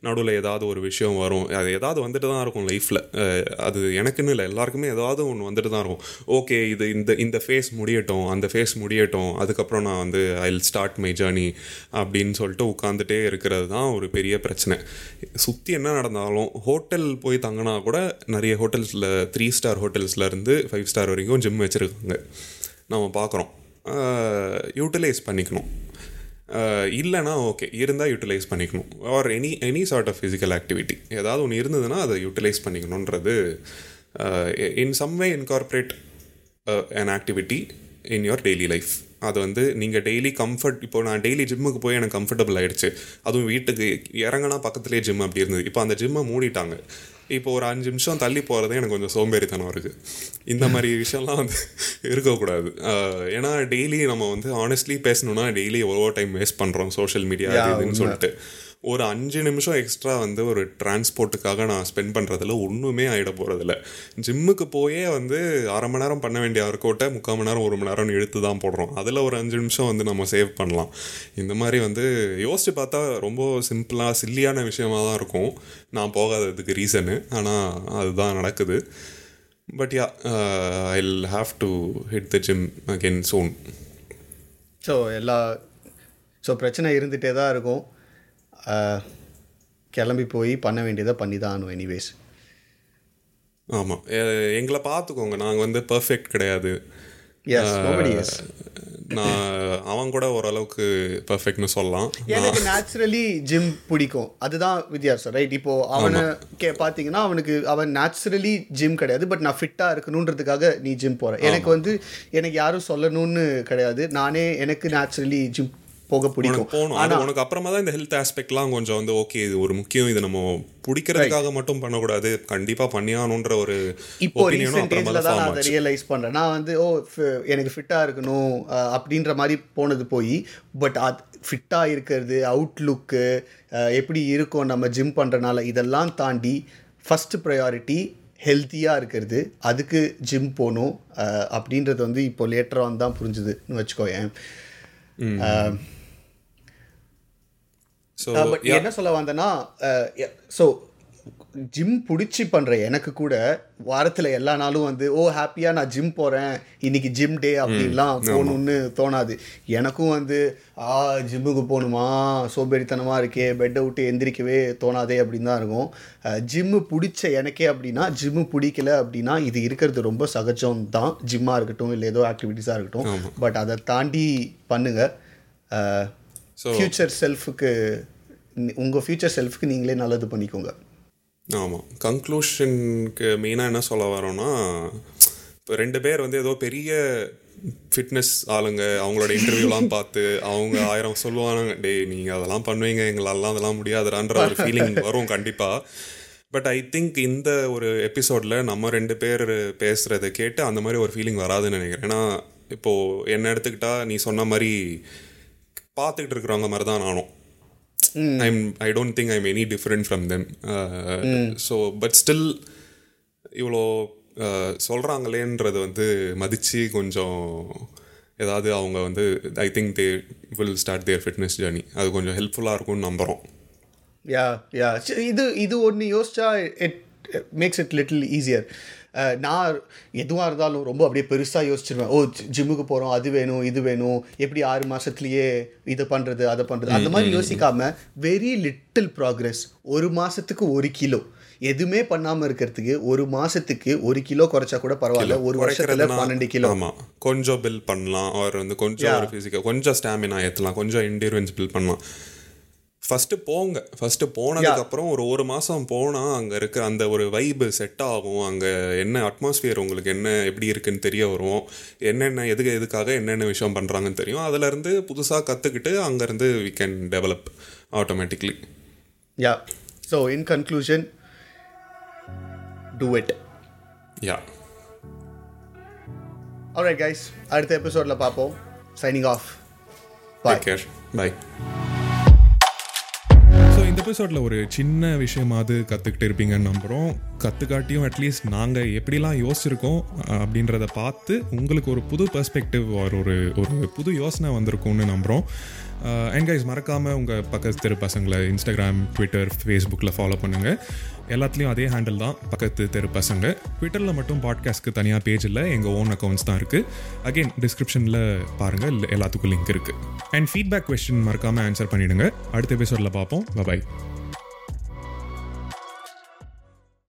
நடுவில் ஏதாவது ஒரு விஷயம் வரும். அது ஏதாவது வந்துட்டு தான் இருக்கும் லைஃப்பில் அது எனக்குன்னு இல்லை எல்லாருக்குமே ஏதாவது ஒன்று வந்துட்டு தான் இருக்கும். ஓகே இது இந்த இந்த ஃபேஸ் முடியட்டும் அந்த ஃபேஸ் முடியட்டும் அதுக்கப்புறம் நான் வந்து ஐ ஸ்டார்ட் மை ஜேர்னி அப்படின்னு சொல்லிட்டு உட்காந்துட்டே இருக்கிறது தான் ஒரு பெரிய பிரச்சனை. சுற்றி என்ன நடந்தாலும் ஹோட்டல் போய் தங்கினா கூட நிறைய ஹோட்டல்ஸில் த்ரீ ஸ்டார் ஹோட்டல்ஸ்லேருந்து ஃபைவ் ஸ்டார் வரைக்கும் ஜிம் வச்சுருக்காங்க. நம்ம பார்க்குறோம். யூட்டிலைஸ் பண்ணிக்கணும். இல்லைனா ஓகே இருந்தால் யூட்டிலைஸ் பண்ணிக்கணும். Or any any sort of physical activity ஏதாவது ஒன்று இருந்ததுன்னா அதை utilise பண்ணிக்கணுன்றது in some way incorporate an activity in your daily life அது வந்து நீங்கள் டெய்லி கம்ஃபர்ட் இப்போ நான் டெய்லி ஜிம்முக்கு போய் எனக்கு கம்ஃபர்டபுள் ஆகிடுச்சு அதுவும் வீட்டுக்கு இறங்கினா பக்கத்துலேயே ஜிம் அப்படி இருந்தது. இப்போ அந்த ஜிம்மை மூடிட்டாங்க. இப்போ ஒரு அஞ்சு நிமிஷம் தள்ளி போகிறதே எனக்கு கொஞ்சம் சோம்பேறித்தனம் இருக்குது இந்த மாதிரி விஷயம்லாம் வந்து இருக்கக்கூடாது. ஏன்னா டெய்லி நம்ம வந்து ஆனஸ்ட்லி பேசணும்னா டெய்லி எவ்வளோ டைம் வேஸ்ட் பண்ணுறோம் சோஷியல் மீடியா இதுன்னு. சொல்லிட்டு. ஒரு அஞ்சு நிமிஷம் எக்ஸ்ட்ரா வந்து ஒரு டிரான்ஸ்போர்ட்டுக்காக நான் ஸ்பெண்ட் பண்ணுறதுல ஒன்றுமே ஆகிட போகிறதில்ல ஜிம்முக்கு போயே வந்து அரை மணி நேரம் பண்ண வேண்டிய ஒர்க்கவுட்டை முக்கால் மணி நேரம் ஒரு மணி நேரம் இழுத்து தான் போடுறோம். அதில் ஒரு அஞ்சு நிமிஷம் வந்து நம்ம சேவ் பண்ணலாம். இந்த மாதிரி வந்து யோசித்து பார்த்தா ரொம்ப சிம்பிளாக சில்லியான விஷயமா தான் இருக்கும். நான் போகாததுக்கு ரீசனு ஆனால் அதுதான் நடக்குது. But yeah I have to hit the gym again soon so எல்லா ஸோ பிரச்சனை இருந்துகிட்டே தான் இருக்கும். கிளம்பி போய் பண்ண வேண்டியதை பண்ணி தான் ஆகணும் எனிவேஸ் ஆமாம் எங்களை பார்த்துக்கோங்க. நாங்கள் வந்து பர்ஃபெக்ட் கிடையாது. நான் அவன் கூட ஓரளவுக்கு பர்ஃபெக்ட்னு சொல்லலாம். எனக்கு நேச்சுரலி ஜிம் பிடிக்கும். அதுதான் வித்தியாசம் ரைட் இப்போ அவனை கே பார்த்தீங்கன்னா அவனுக்கு அவன் நேச்சுரலி ஜிம் கிடையாது பட் நான் ஃபிட்டாக இருக்கணுன்றதுக்காக நீ ஜிம் போற. எனக்கு வந்து எனக்கு யாரும் சொல்லணும்னு கிடையாது. நானே எனக்கு நேச்சுரலி ஜிம் போக பிடிக்கும். போகணும். அது உனக்கு அப்புறமா தான் இந்த ஹெல்த் ஆஸ்பெக்ட்லாம் கொஞ்சம் வந்து ஓகே இது ஒரு முக்கியம். இது நம்ம பிடிக்கிறதுக்காக மட்டும் பண்ணக்கூடாது. கண்டிப்பாக பண்ணியாகணுன்ற ஒரு இப்போ ஒப்பீனியனும் ரீசெண்ட் அப்புறமா ஏஜ்ல தான் அதை ரியலைஸ் பண்றேன் நான் வந்து ஓ எனக்கு ஃபிட்டா இருக்கணும். அப்படின்ற மாதிரி போனது போய் பட் அது ஃபிட்டாக இருக்கிறது அவுட்லுக்கு எப்படி இருக்கும் நம்ம ஜிம் பண்ணுறனால இதெல்லாம் தாண்டி ஃபஸ்ட் ப்ரையாரிட்டி ஹெல்த்தியாக இருக்கிறது. அதுக்கு ஜிம் போகணும். அப்படின்றது வந்து இப்போ லேட்டராக வந்து தான் புரிஞ்சுதுன்னு வச்சுக்கோயேன். ஸோ பட் என்ன சொல்ல வந்தேன்னா ஸோ ஜிம் பிடிச்சி பண்ணுற எனக்கு கூட வாரத்தில் எல்லா நாளும் வந்து ஓ ஹாப்பியாக நான் ஜிம் போகிறேன் இன்னைக்கு ஜிம் டே அப்படின்லாம் போகணுன்னு தோணாது. எனக்கும் வந்து ஆ ஜிம்முக்கு போகணுமா? சோம்பேறித்தனமாக இருக்கே. பெட்டை விட்டு எந்திரிக்கவே தோணாதே அப்படின்னு தான் இருக்கும். ஜிம்மு பிடிச்ச எனக்கே அப்படின்னா ஜிம்மு பிடிக்கல அப்படின்னா இது இருக்கிறது ரொம்ப சகஜம் தான். ஜிம்மாக இருக்கட்டும் இல்லை ஏதோ ஆக்டிவிட்டீஸாக இருக்கட்டும். பட் அதை தாண்டி பண்ணுங்கள் ஃப்யூச்சர் செல்ஃபுக்கு உங்கள் ஃப்யூச்சர் செல்ஃப்க்கு நீங்களே நல்லது பண்ணிக்கோங்க. ஆமாம் கன்க்ளூஷனுக்கு மெயினாக என்ன சொல்ல வரோம்னா இப்போ ரெண்டு பேர் வந்து ஏதோ பெரிய ஃபிட்னஸ் ஆளுங்க அவங்களோட இன்டர்வியூலாம் பார்த்து அவங்க ஆயிரம் சொல்லுவாங்க டேய் நீங்கள் அதெல்லாம் பண்ணுவீங்க எங்களாலாம் அதெல்லாம் முடியாதுடான்ற ஒரு ஃபீலிங் வரும் கண்டிப்பாக பட் ஐ திங்க் இந்த ஒரு எபிசோடில் நம்ம ரெண்டு பேர் பேசுகிறத கேட்டு அந்த மாதிரி ஒரு ஃபீலிங் வராதுன்னு நினைக்கிறேன். ஏன்னா இப்போது என்ன எடுத்துக்கிட்டா நீ சொன்ன மாதிரி பார்த்துக்கிட்டு இருக்கிறவங்க மாதிரி தான் நானும் I'm I don't think I'm any different from them so but still இவ்வளோ சொல்கிறாங்களேன்றது வந்து மதித்து கொஞ்சம் ஏதாவது அவங்க வந்து I think they will start their fitness journey அது கொஞ்சம் ஹெல்ப்ஃபுல்லாக இருக்கும்னு நம்புகிறோம் யா யா இது இது ஒன்று யோசிச்சா it makes it little easier நான் எதுவாக இருந்தாலும் ரொம்ப அப்படியே பெருசாக யோசிச்சிருவேன். ஓ ஜிம்முக்கு போகிறோம் அது வேணும் இது வேணும். எப்படி ஆறு மாதத்துலேயே இது பண்ணுறது அதை பண்ணுறது அந்த மாதிரி யோசிக்காம வெரி லிட்டில் ப்ராக்ரஸ் ஒரு மாதத்துக்கு ஒரு கிலோ. எதுவுமே பண்ணாமல் இருக்கிறதுக்கு ஒரு மாதத்துக்கு ஒரு கிலோ குறைச்சா கூட பரவாயில்ல. ஒரு வருஷத்துல பன்னெண்டு கிலோ. ஆமா கொஞ்சம் பில் பண்ணலாம். அவர் வந்து கொஞ்சம் ஒரு ஃபிசிக்கல் கொஞ்சம் ஸ்டாமினா ஏற்றலாம் கொஞ்சம் என்டூரன்ஸ் பில் பண்ணலாம். ஃபஸ்ட்டு போங்க. ஃபஸ்ட்டு போனதுக்கப்புறம் ஒரு ஒரு மாதம் போனால் அங்கே இருக்க அந்த ஒரு வைபு செட் ஆகும். அங்கே என்ன அட்மாஸ்பியர் உங்களுக்கு என்ன எப்படி இருக்குன்னு தெரிய வரும். என்னென்ன எதுக்கு எதுக்காக என்னென்ன விஷயம் பண்ணுறாங்கன்னு தெரியும். அதுலேருந்து புதுசாக கற்றுக்கிட்டு அங்கேருந்து we can develop automatically yeah so in conclusion do it yeah alright guys அடுத்த எபிசோடில் பார்ப்போம் signing off bye care bye so இந்த எபிசோட்ல ஒரு சின்ன விஷயமாவது கற்றுக்கிட்டு இருப்பீங்கன்னு நம்புகிறோம் கற்றுக்காட்டியும் அட்லீஸ்ட் நாங்கள் எப்படிலாம் யோசிச்சிருக்கோம் அப்படின்றத பார்த்து உங்களுக்கு ஒரு புது பெர்ஸ்பெக்டிவ் ஒரு ஒரு ஒரு புது யோசனை வந்திருக்கும்னு நம்புகிறோம் அண்ட் கைஸ் மறக்காமல் உங்கள் பக்கத்து தெரு பசங்களை இன்ஸ்டாகிராம் ட்விட்டர் ஃபேஸ்புக்கில் ஃபாலோ பண்ணுங்கள் எல்லாத்துலேயும் அதே ஹேண்டில் தான் பக்கத்து தெரு பசங்க. ட்விட்டரில் மட்டும் பாட்காஸ்ட்க்கு தனியாக பேஜ் இல்லை எங்கள் ஓன் அக்கௌண்ட்ஸ் தான் இருக்குது அகைன் டிஸ்கிரிப்ஷனில் பாருங்கள் எல்லாத்துக்கும் லிங்க் இருக்குது அண்ட் ஃபீட்பேக் கொஸ்டின் மறக்காமல் ஆன்சர் பண்ணிவிடுங்க அடுத்த எபிசோடில் பார்ப்போம் பாய்